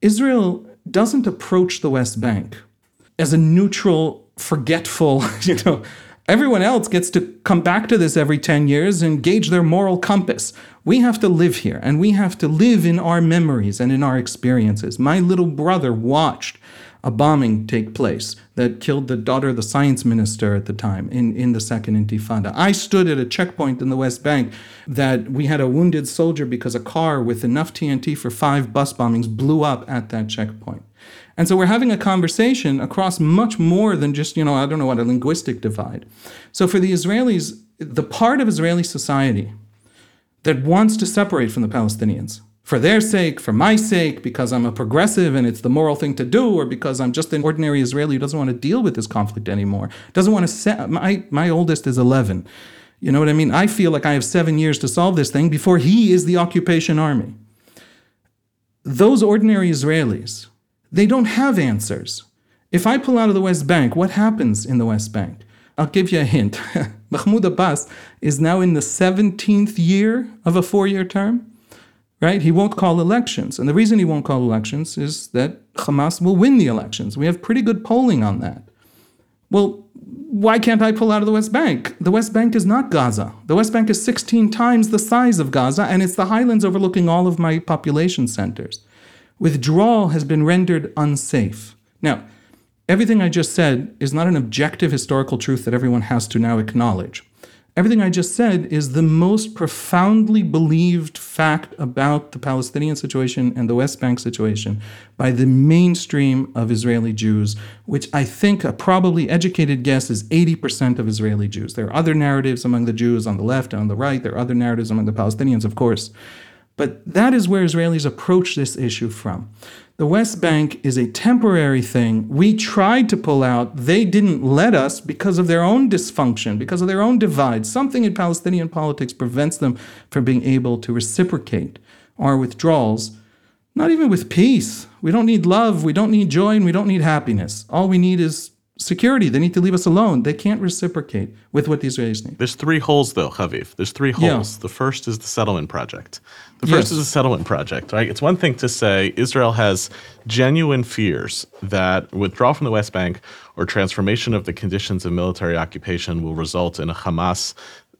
Israel doesn't approach the West Bank as a neutral, forgetful, you know, everyone else gets to come back to this every 10 years and gauge their moral compass. We have to live here and we have to live in our memories and in our experiences. My little brother watched a bombing take place that killed the daughter of the science minister at the time in, in the second intifada. I stood at a checkpoint in the West Bank that we had a wounded soldier because a car with enough TNT for five bus bombings blew up at that checkpoint. And so we're having a conversation across much more than just, you know, I don't know what, a linguistic divide. So for the Israelis, the part of Israeli society that wants to separate from the Palestinians, for their sake, for my sake, because I'm a progressive and it's the moral thing to do, or because I'm just an ordinary Israeli who doesn't want to deal with this conflict anymore. Doesn't want to set my my oldest is 11. You know what I mean? I feel like I have 7 years to solve this thing before he is the occupation army. Those ordinary Israelis, they don't have answers. If I pull out of the West Bank, what happens in the West Bank? I'll give you a hint. Mahmoud Abbas is now in the 17th year of a four year term right? He won't call elections. And the reason he won't call elections is that Hamas will win the elections. We have pretty good polling on that. Well, why can't I pull out of the West Bank? The West Bank is not Gaza. The West Bank is 16 times the size of Gaza, and it's the highlands overlooking all of my population centers. Withdrawal has been rendered unsafe. Now, everything I just said is not an objective historical truth that everyone has to now acknowledge. Everything I just said is the most profoundly believed fact about the Palestinian situation and the West Bank situation by the mainstream of Israeli Jews, which I think a probably educated guess is 80% of Israeli Jews. There are other narratives among the Jews on the left and on the right, there are other narratives among the Palestinians, of course. But that is where Israelis approach this issue from. The West Bank is a temporary thing. We tried to pull out. They didn't let us because of their own dysfunction, because of their own divide. Something in Palestinian politics prevents them from being able to reciprocate our withdrawals, not even with peace. We don't need love, we don't need joy, and we don't need happiness. All we need is security. They need to leave us alone. They can't reciprocate with what the Israelis need. There's three holes, though, Haviv. There's three holes. Yeah. The first is the settlement project. The first yes. is the settlement project, right? It's one thing to say Israel has genuine fears that withdrawal from the West Bank or transformation of the conditions of military occupation will result in a Hamas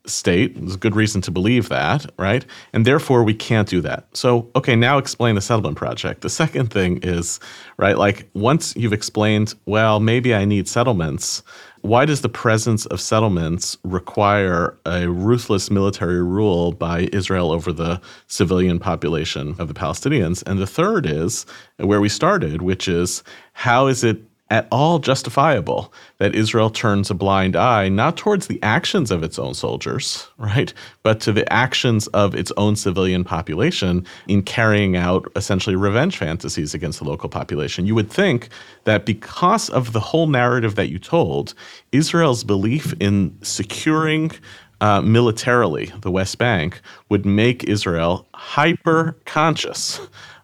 state. There's good reason to believe that, right? And therefore, we can't do that. So, okay, now explain the settlement project. The second thing is, right, like once you've explained, well, maybe I need settlements, why does the presence of settlements require a ruthless military rule by Israel over the civilian population of the Palestinians? And the third is where we started, which is how is it at all justifiable that Israel turns a blind eye not towards the actions of its own soldiers, right, but to the actions of its own civilian population in carrying out essentially revenge fantasies against the local population. You would think that because of the whole narrative that you told, Israel's belief in securing uh, militarily the West Bank would make Israel hyper conscious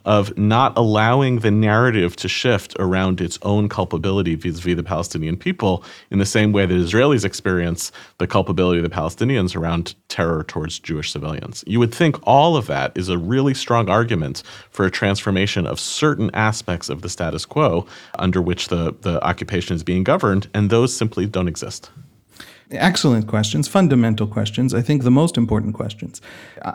of not allowing the narrative to shift around its own culpability vis-a-vis the Palestinian people in the same way that Israelis experience the culpability of the Palestinians around terror towards Jewish civilians. You would think all of that is a really strong argument for a transformation of certain aspects of the status quo under which the, the occupation is being governed, and those simply don't exist. Excellent questions, fundamental questions. I think the most important questions.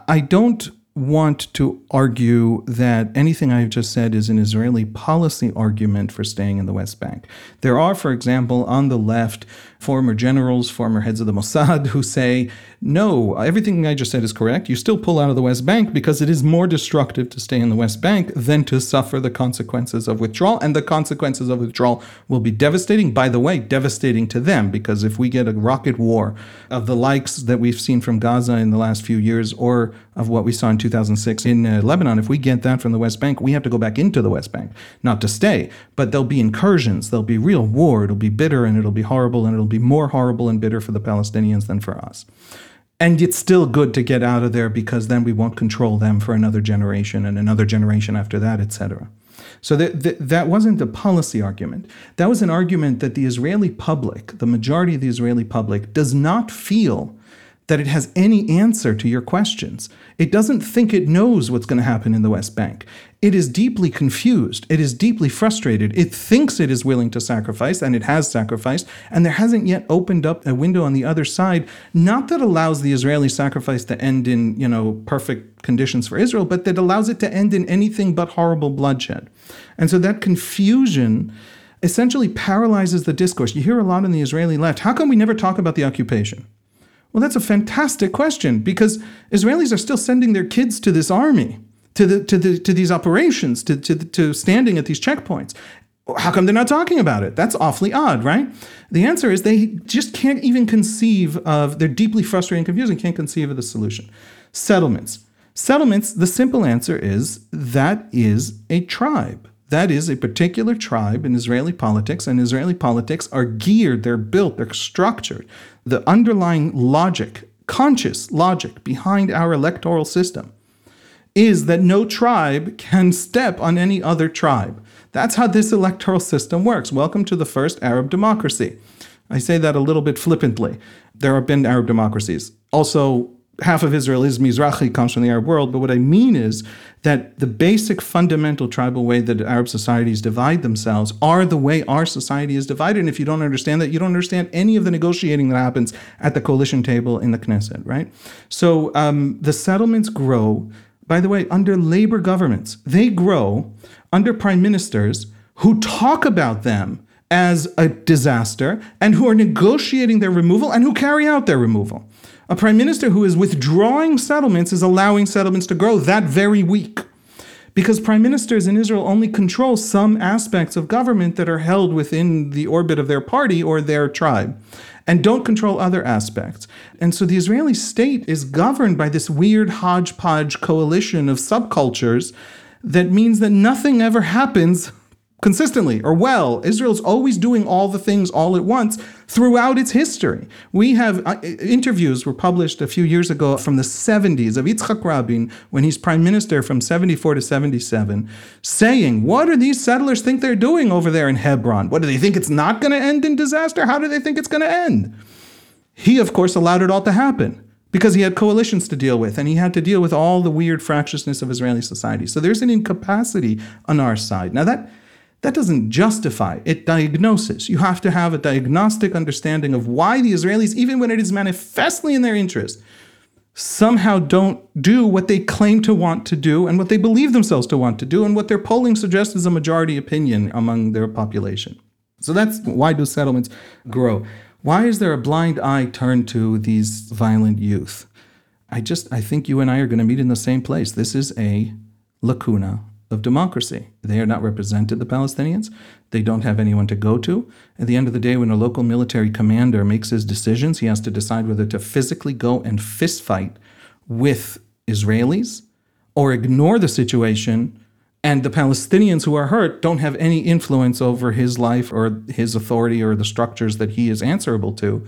I don't want to argue that anything I've just said is an Israeli policy argument for staying in the West Bank. There are, for example, on the left, former generals, former heads of the Mossad who say, no, everything I just said is correct. You still pull out of the West Bank because it is more destructive to stay in the West Bank than to suffer the consequences of withdrawal. And the consequences of withdrawal will be devastating. By the way, devastating to them because if we get a rocket war of the likes that we've seen from Gaza in the last few years or of what we saw in 2006 in uh, Lebanon, if we get that from the West Bank, we have to go back into the West Bank, not to stay. But there'll be incursions, there'll be real war, it'll be bitter and it'll be horrible and it'll be more horrible and bitter for the Palestinians than for us. And it's still good to get out of there because then we won't control them for another generation and another generation after that, etc. So that, that, that wasn't a policy argument. That was an argument that the Israeli public, the majority of the Israeli public, does not feel that it has any answer to your questions. It doesn't think it knows what's going to happen in the West Bank. It is deeply confused. It is deeply frustrated. It thinks it is willing to sacrifice, and it has sacrificed, and there hasn't yet opened up a window on the other side, not that allows the Israeli sacrifice to end in, you know, perfect conditions for Israel, but that allows it to end in anything but horrible bloodshed. And so that confusion essentially paralyzes the discourse. You hear a lot in the Israeli left. How come we never talk about the occupation? Well, that's a fantastic question because Israelis are still sending their kids to this army, to the to the to these operations, to to, to standing at these checkpoints. How come they're not talking about it? That's awfully odd, right? The answer is they just can't even conceive of. They're deeply frustrated and confused and can't conceive of the solution. Settlements. Settlements. The simple answer is that is a tribe. That is a particular tribe in Israeli politics, and Israeli politics are geared, they're built, they're structured. The underlying logic, conscious logic behind our electoral system is that no tribe can step on any other tribe. That's how this electoral system works. Welcome to the first Arab democracy. I say that a little bit flippantly. There have been Arab democracies. Also, half of Israel is Mizrahi, comes from the Arab world. But what I mean is that the basic fundamental tribal way that Arab societies divide themselves are the way our society is divided. And if you don't understand that, you don't understand any of the negotiating that happens at the coalition table in the Knesset, right? So um, the settlements grow, by the way, under labor governments. They grow under prime ministers who talk about them as a disaster and who are negotiating their removal and who carry out their removal. A prime minister who is withdrawing settlements is allowing settlements to grow that very week. Because prime ministers in Israel only control some aspects of government that are held within the orbit of their party or their tribe and don't control other aspects. And so the Israeli state is governed by this weird hodgepodge coalition of subcultures that means that nothing ever happens consistently or well. Israel's always doing all the things all at once throughout its history. We have uh, interviews were published a few years ago from the 70s of Yitzhak Rabin when he's prime minister from 74 to 77 saying, "What do these settlers think they're doing over there in Hebron? What do they think it's not going to end in disaster? How do they think it's going to end?" He of course allowed it all to happen because he had coalitions to deal with and he had to deal with all the weird fractiousness of Israeli society. So there's an incapacity on our side. Now that that doesn't justify, it diagnoses. You have to have a diagnostic understanding of why the Israelis, even when it is manifestly in their interest, somehow don't do what they claim to want to do and what they believe themselves to want to do and what their polling suggests is a majority opinion among their population. So that's why do settlements grow? Why is there a blind eye turned to these violent youth? I just I think you and I are going to meet in the same place. This is a lacuna of democracy. They are not represented, the Palestinians. They don't have anyone to go to. At the end of the day, when a local military commander makes his decisions, he has to decide whether to physically go and fistfight with Israelis or ignore the situation. And the Palestinians who are hurt don't have any influence over his life or his authority or the structures that he is answerable to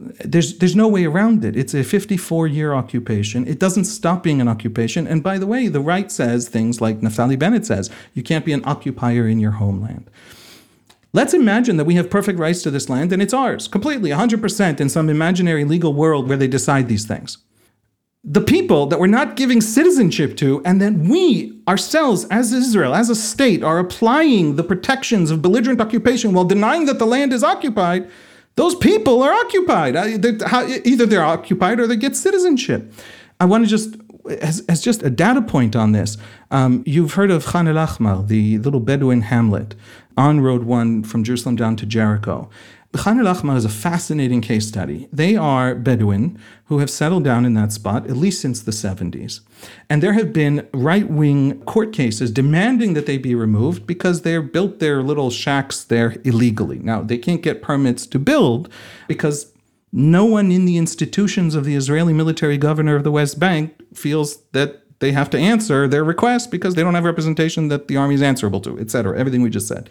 there's there's no way around it. It's a 54 year occupation. It doesn't stop being an occupation. And by the way, the right says things like Naftali Bennett says, you can't be an occupier in your homeland. Let's imagine that we have perfect rights to this land and it's ours, completely, 100% in some imaginary legal world where they decide these things. The people that we're not giving citizenship to, and that we ourselves, as Israel, as a state, are applying the protections of belligerent occupation while denying that the land is occupied, those people are occupied. Either they're occupied or they get citizenship. I want to just, as, as just a data point on this, um, you've heard of Khan el Ahmar, the little Bedouin hamlet on Road 1 from Jerusalem down to Jericho. Khan el Ahmar is a fascinating case study. They are Bedouin who have settled down in that spot at least since the 70s. And there have been right wing court cases demanding that they be removed because they built their little shacks there illegally. Now, they can't get permits to build because no one in the institutions of the Israeli military governor of the West Bank feels that they have to answer their request because they don't have representation that the army is answerable to, etc. Everything we just said.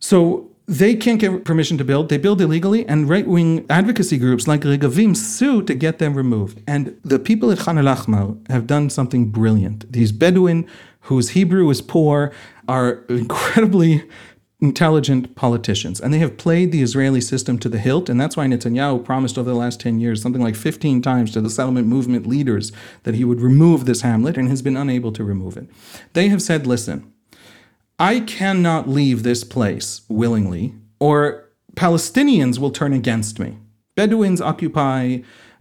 So they can't get permission to build. They build illegally, and right wing advocacy groups like Regavim sue to get them removed. And the people at Khan al Ahmar have done something brilliant. These Bedouin, whose Hebrew is poor, are incredibly intelligent politicians. And they have played the Israeli system to the hilt. And that's why Netanyahu promised over the last 10 years something like 15 times to the settlement movement leaders that he would remove this hamlet and has been unable to remove it. They have said, listen, I cannot leave this place willingly, or Palestinians will turn against me. Bedouins occupy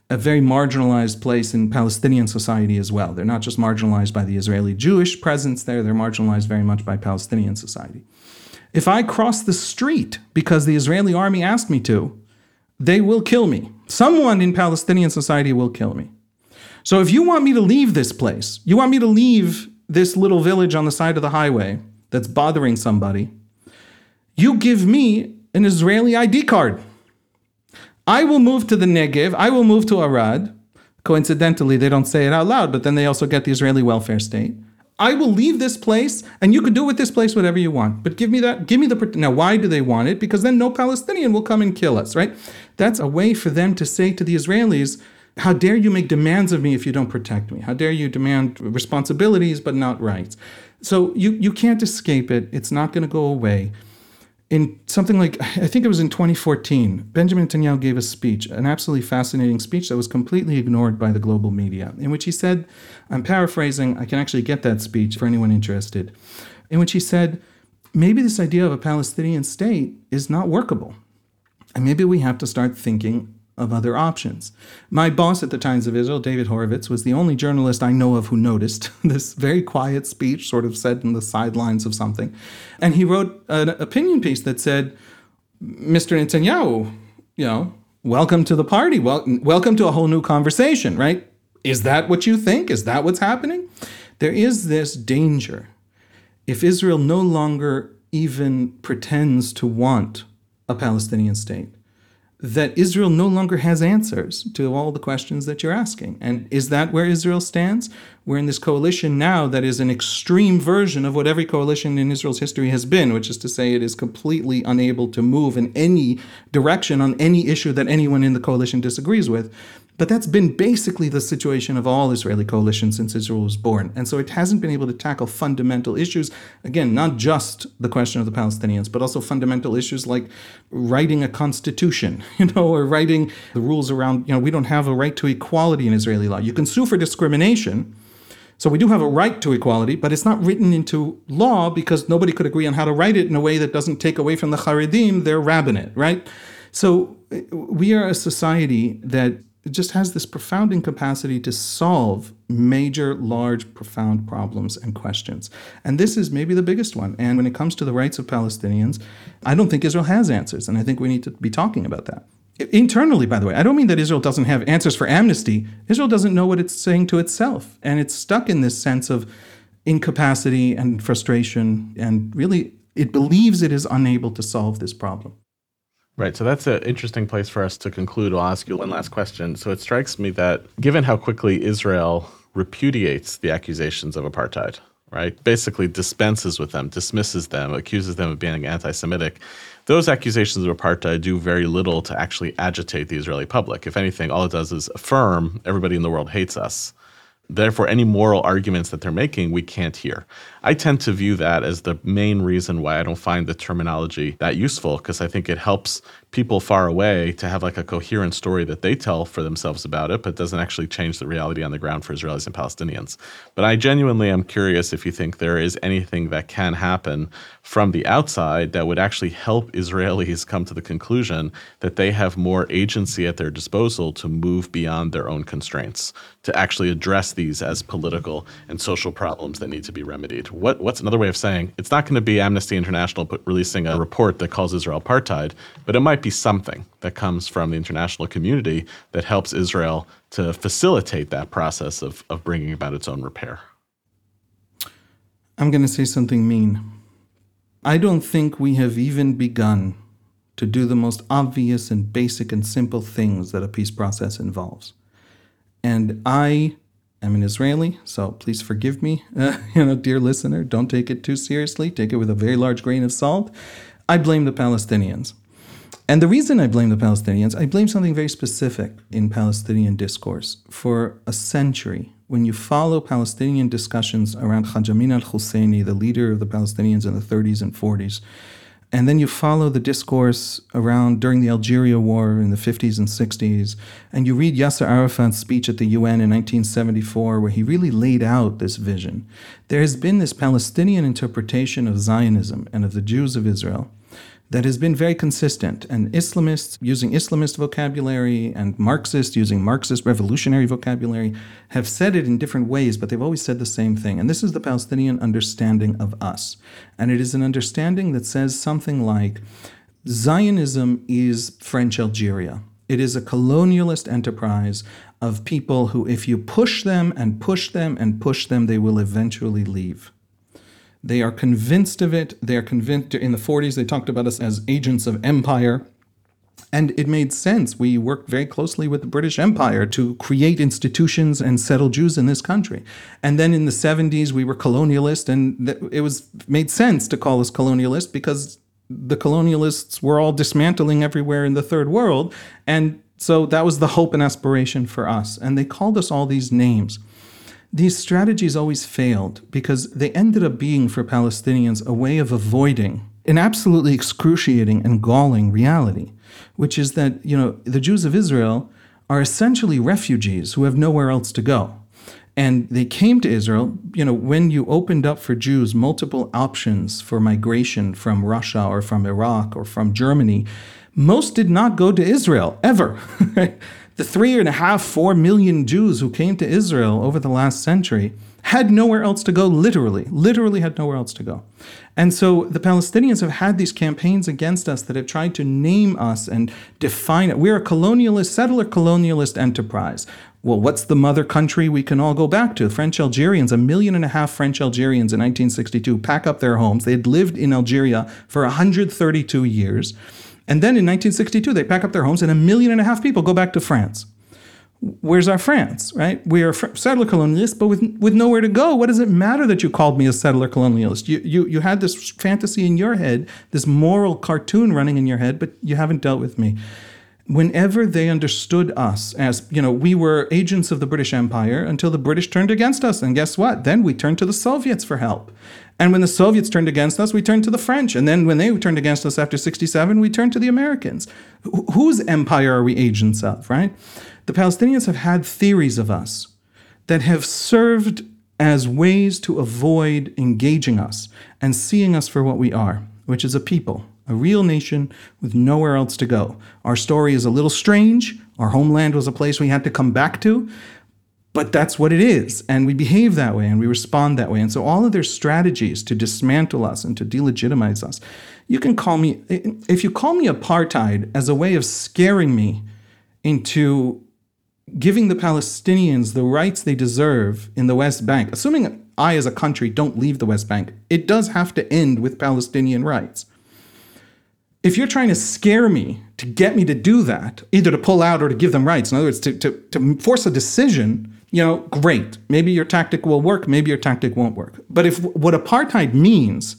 a very marginalized place in Palestinian society as well. They're not just marginalized by the Israeli Jewish presence there, they're marginalized very much by Palestinian society. If I cross the street because the Israeli army asked me to, they will kill me. Someone in Palestinian society will kill me. So if you want me to leave this place, you want me to leave this little village on the side of the highway, that's bothering somebody, you give me an Israeli ID card. I will move to the Negev, I will move to Arad. Coincidentally, they don't say it out loud, but then they also get the Israeli welfare state. I will leave this place, and you can do with this place whatever you want. But give me that. Give me the. Now, why do they want it? Because then no Palestinian will come and kill us, right? That's a way for them to say to the Israelis, "How dare you make demands of me if you don't protect me? How dare you demand responsibilities but not rights?" So you, you can't escape it. It's not going to go away. In something like, I think it was in 2014, Benjamin Netanyahu gave a speech, an absolutely fascinating speech that was completely ignored by the global media, in which he said, I'm paraphrasing, I can actually get that speech for anyone interested, in which he said, maybe this idea of a Palestinian state is not workable. And maybe we have to start thinking of other options. My boss at the Times of Israel, David Horovitz, was the only journalist I know of who noticed this very quiet speech, sort of said in the sidelines of something. And he wrote an opinion piece that said, Mr. Netanyahu, you know, welcome to the party. Well, welcome to a whole new conversation, right? Is that what you think? Is that what's happening? There is this danger. If Israel no longer even pretends to want a Palestinian state, that Israel no longer has answers to all the questions that you're asking. And is that where Israel stands? We're in this coalition now that is an extreme version of what every coalition in Israel's history has been, which is to say it is completely unable to move in any direction on any issue that anyone in the coalition disagrees with. But that's been basically the situation of all Israeli coalitions since Israel was born. And so it hasn't been able to tackle fundamental issues. Again, not just the question of the Palestinians, but also fundamental issues like writing a constitution, you know, or writing the rules around, you know, we don't have a right to equality in Israeli law. You can sue for discrimination. So we do have a right to equality, but it's not written into law because nobody could agree on how to write it in a way that doesn't take away from the Haredim their rabbinate, right? So uh, we are a society that it just has this profound incapacity to solve major, large, profound problems and questions. And this is maybe the biggest one. And when it comes to the rights of Palestinians, I don't think Israel has answers. And I think we need to be talking about that. Internally, by the way, I don't mean that Israel doesn't have answers for amnesty. Israel doesn't know what it's saying to itself. And it's stuck in this sense of incapacity and frustration. And really, it believes it is unable to solve this problem. Right. So that's an interesting place for us to conclude. I'll ask you one last question. So it strikes me that given how quickly Israel repudiates the accusations of apartheid, right, basically dispenses with them, dismisses them, accuses them of being anti Semitic, those accusations of apartheid do very little to actually agitate the Israeli public. If anything, all it does is affirm everybody in the world hates us. Therefore, any moral arguments that they're making, we can't hear. I tend to view that as the main reason why I don't find the terminology that useful, because I think it helps people far away to have like a coherent story that they tell for themselves about it, but doesn't actually change the reality on the ground for Israelis and Palestinians. But I genuinely am curious if you think there is anything that can happen from the outside that would actually help Israelis come to the conclusion that they have more agency at their disposal to move beyond their own constraints, to actually address these as political and social problems that need to be remedied. What, what's another way of saying it's not going to be Amnesty International put, releasing a report that calls Israel apartheid, but it might be something that comes from the international community that helps Israel to facilitate that process of, of bringing about its own repair. I'm going to say something mean. I don't think we have even begun to do the most obvious and basic and simple things that a peace process involves. And I am an Israeli, so please forgive me, uh, you know, dear listener. Don't take it too seriously. Take it with a very large grain of salt. I blame the Palestinians. And the reason I blame the Palestinians, I blame something very specific in Palestinian discourse. For a century, when you follow Palestinian discussions around Haj Amin al Husseini, the leader of the Palestinians in the 30s and 40s, and then you follow the discourse around during the Algeria War in the 50s and 60s, and you read Yasser Arafat's speech at the UN in 1974, where he really laid out this vision. There has been this Palestinian interpretation of Zionism and of the Jews of Israel that has been very consistent. And Islamists using Islamist vocabulary and Marxists using Marxist revolutionary vocabulary have said it in different ways, but they've always said the same thing. And this is the Palestinian understanding of us. And it is an understanding that says something like Zionism is French Algeria. It is a colonialist enterprise of people who, if you push them and push them and push them, they will eventually leave. They are convinced of it. They are convinced. In the 40s, they talked about us as agents of empire. And it made sense. We worked very closely with the British Empire to create institutions and settle Jews in this country. And then in the 70s, we were colonialist, and it was made sense to call us colonialist because the colonialists were all dismantling everywhere in the third world. And so that was the hope and aspiration for us. And they called us all these names. These strategies always failed because they ended up being for Palestinians a way of avoiding an absolutely excruciating and galling reality, which is that, you know, the Jews of Israel are essentially refugees who have nowhere else to go. And they came to Israel, you know, when you opened up for Jews multiple options for migration from Russia or from Iraq or from Germany, most did not go to Israel ever. The three and a half, four million Jews who came to Israel over the last century had nowhere else to go, literally, literally had nowhere else to go. And so the Palestinians have had these campaigns against us that have tried to name us and define it. We're a colonialist, settler colonialist enterprise. Well, what's the mother country we can all go back to? French Algerians, a million and a half French Algerians in 1962 pack up their homes. They had lived in Algeria for 132 years. And then in 1962, they pack up their homes and a million and a half people go back to France where's our France, right? We are settler colonialists, but with, with nowhere to go. What does it matter that you called me a settler colonialist? You, you, you had this fantasy in your head, this moral cartoon running in your head, but you haven't dealt with me. Whenever they understood us as, you know, we were agents of the British Empire until the British turned against us. And guess what? Then we turned to the Soviets for help. And when the Soviets turned against us, we turned to the French. And then when they turned against us after 67, we turned to the Americans. Wh- whose empire are we agents of, right? The Palestinians have had theories of us that have served as ways to avoid engaging us and seeing us for what we are, which is a people, a real nation with nowhere else to go. Our story is a little strange. Our homeland was a place we had to come back to, but that's what it is. And we behave that way and we respond that way. And so all of their strategies to dismantle us and to delegitimize us, you can call me, if you call me apartheid as a way of scaring me into giving the Palestinians the rights they deserve in the West Bank, assuming I as a country don't leave the West Bank, it does have to end with Palestinian rights. If you're trying to scare me to get me to do that, either to pull out or to give them rights, in other words, to, to, to force a decision, you know, great. Maybe your tactic will work, maybe your tactic won't work. But if what apartheid means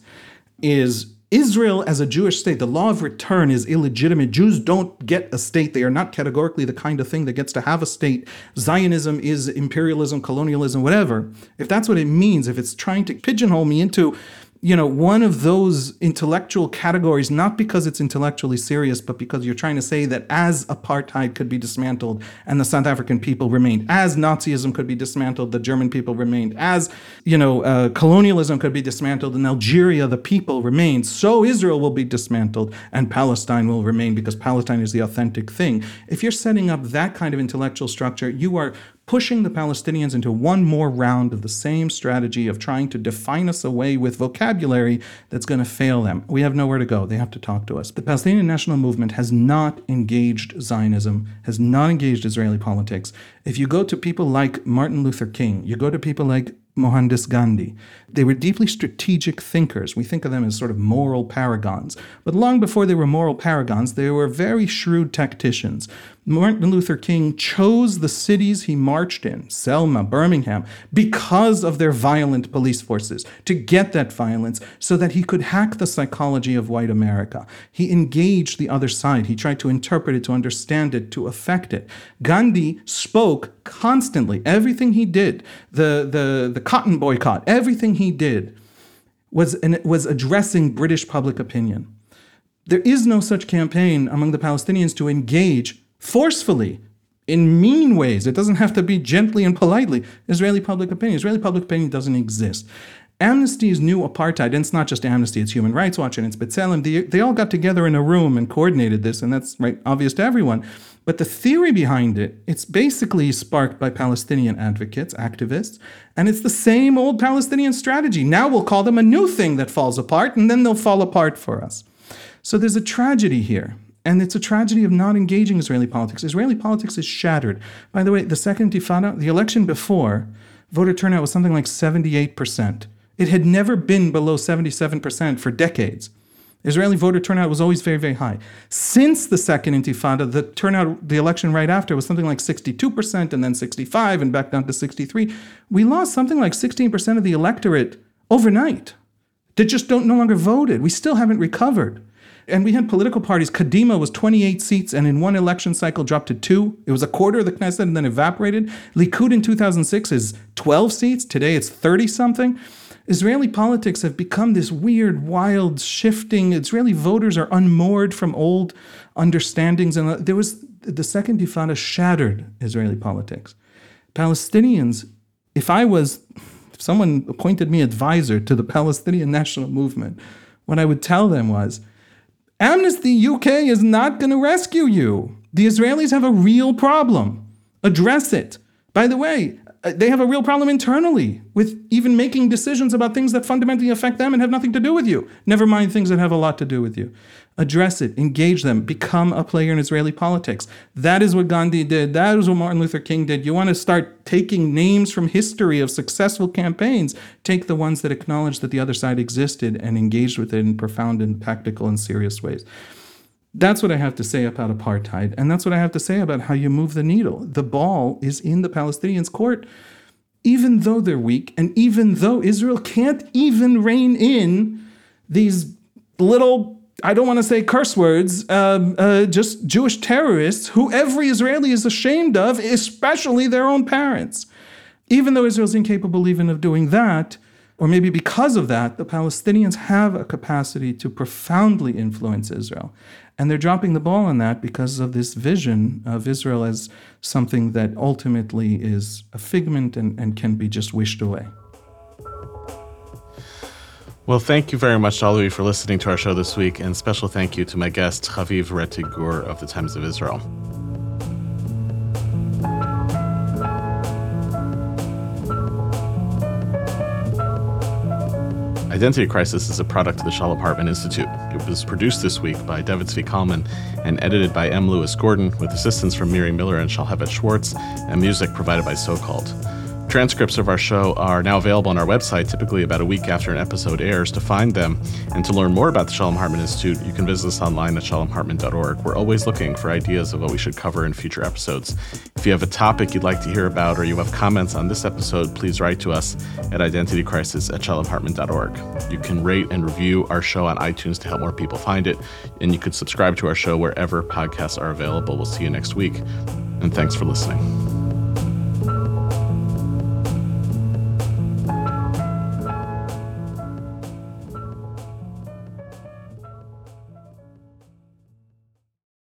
is Israel as a Jewish state, the law of return is illegitimate. Jews don't get a state. They are not categorically the kind of thing that gets to have a state. Zionism is imperialism, colonialism, whatever. If that's what it means, if it's trying to pigeonhole me into you know, one of those intellectual categories, not because it's intellectually serious, but because you're trying to say that as apartheid could be dismantled and the South African people remained, as Nazism could be dismantled, the German people remained, as, you know, uh, colonialism could be dismantled in Algeria, the people remained, so Israel will be dismantled and Palestine will remain because Palestine is the authentic thing. If you're setting up that kind of intellectual structure, you are pushing the Palestinians into one more round of the same strategy of trying to define us away with vocabulary that's going to fail them. We have nowhere to go. They have to talk to us. The Palestinian National Movement has not engaged Zionism, has not engaged Israeli politics. If you go to people like Martin Luther King, you go to people like Mohandas Gandhi. They were deeply strategic thinkers. We think of them as sort of moral paragons. But long before they were moral paragons, they were very shrewd tacticians. Martin Luther King chose the cities he marched in, Selma, Birmingham, because of their violent police forces, to get that violence so that he could hack the psychology of white America. He engaged the other side. He tried to interpret it, to understand it, to affect it. Gandhi spoke constantly. Everything he did, the, the, the cotton boycott, everything he did was, and was addressing British public opinion. There is no such campaign among the Palestinians to engage forcefully in mean ways. It doesn't have to be gently and politely. Israeli public opinion. Israeli public opinion doesn't exist. Amnesty's new apartheid, and it's not just Amnesty, it's Human Rights Watch and it's B'Tselem, they, they all got together in a room and coordinated this, and that's right obvious to everyone. But the theory behind it, it's basically sparked by Palestinian advocates, activists, and it's the same old Palestinian strategy. Now we'll call them a new thing that falls apart, and then they'll fall apart for us. So there's a tragedy here. And it's a tragedy of not engaging Israeli politics. Israeli politics is shattered. By the way, the second intifada, the election before, voter turnout was something like 78%. It had never been below 77% for decades. Israeli voter turnout was always very, very high. Since the second intifada, the turnout, the election right after was something like 62% and then 65 and back down to 63. We lost something like 16% of the electorate overnight that just don't no longer voted. We still haven't recovered. And we had political parties. Kadima was 28 seats and in one election cycle dropped to two. It was a quarter of the Knesset and then evaporated. Likud in 2006 is 12 seats. Today it's 30 something. Israeli politics have become this weird, wild, shifting. Israeli voters are unmoored from old understandings. And there was the second Intifada shattered Israeli politics. Palestinians, if I was, if someone appointed me advisor to the Palestinian national movement, what I would tell them was, Amnesty UK is not going to rescue you. The Israelis have a real problem. Address it. By the way, Uh, they have a real problem internally with even making decisions about things that fundamentally affect them and have nothing to do with you. Never mind things that have a lot to do with you. Address it, engage them, become a player in Israeli politics. That is what Gandhi did. That is what Martin Luther King did. You want to start taking names from history of successful campaigns, take the ones that acknowledge that the other side existed and engaged with it in profound and practical and serious ways. That's what I have to say about apartheid. And that's what I have to say about how you move the needle. The ball is in the Palestinians' court, even though they're weak, and even though Israel can't even rein in these little, I don't want to say curse words, um, uh, just Jewish terrorists who every Israeli is ashamed of, especially their own parents. Even though Israel's incapable even of doing that, or maybe because of that, the Palestinians have a capacity to profoundly influence Israel. And they're dropping the ball on that because of this vision of Israel as something that ultimately is a figment and, and can be just wished away. Well, thank you very much, to all of you, for listening to our show this week, and special thank you to my guest, Haviv Rettig Gur of the Times of Israel. Identity Crisis is a product of the Shalom Hartman Institute. It was produced this week by David Zvi Kalman and edited by M. Lewis Gordon with assistance from Miri Miller and Shalhevet Schwartz and music provided by SoCalled. Transcripts of our show are now available on our website, typically about a week after an episode airs. To find them and to learn more about the Shalom Hartman Institute, you can visit us online at shalomhartman.org. We're always looking for ideas of what we should cover in future episodes. If you have a topic you'd like to hear about or you have comments on this episode, please write to us at identitycrisis at shalomhartman.org. You can rate and review our show on iTunes to help more people find it, and you could subscribe to our show wherever podcasts are available. We'll see you next week, and thanks for listening.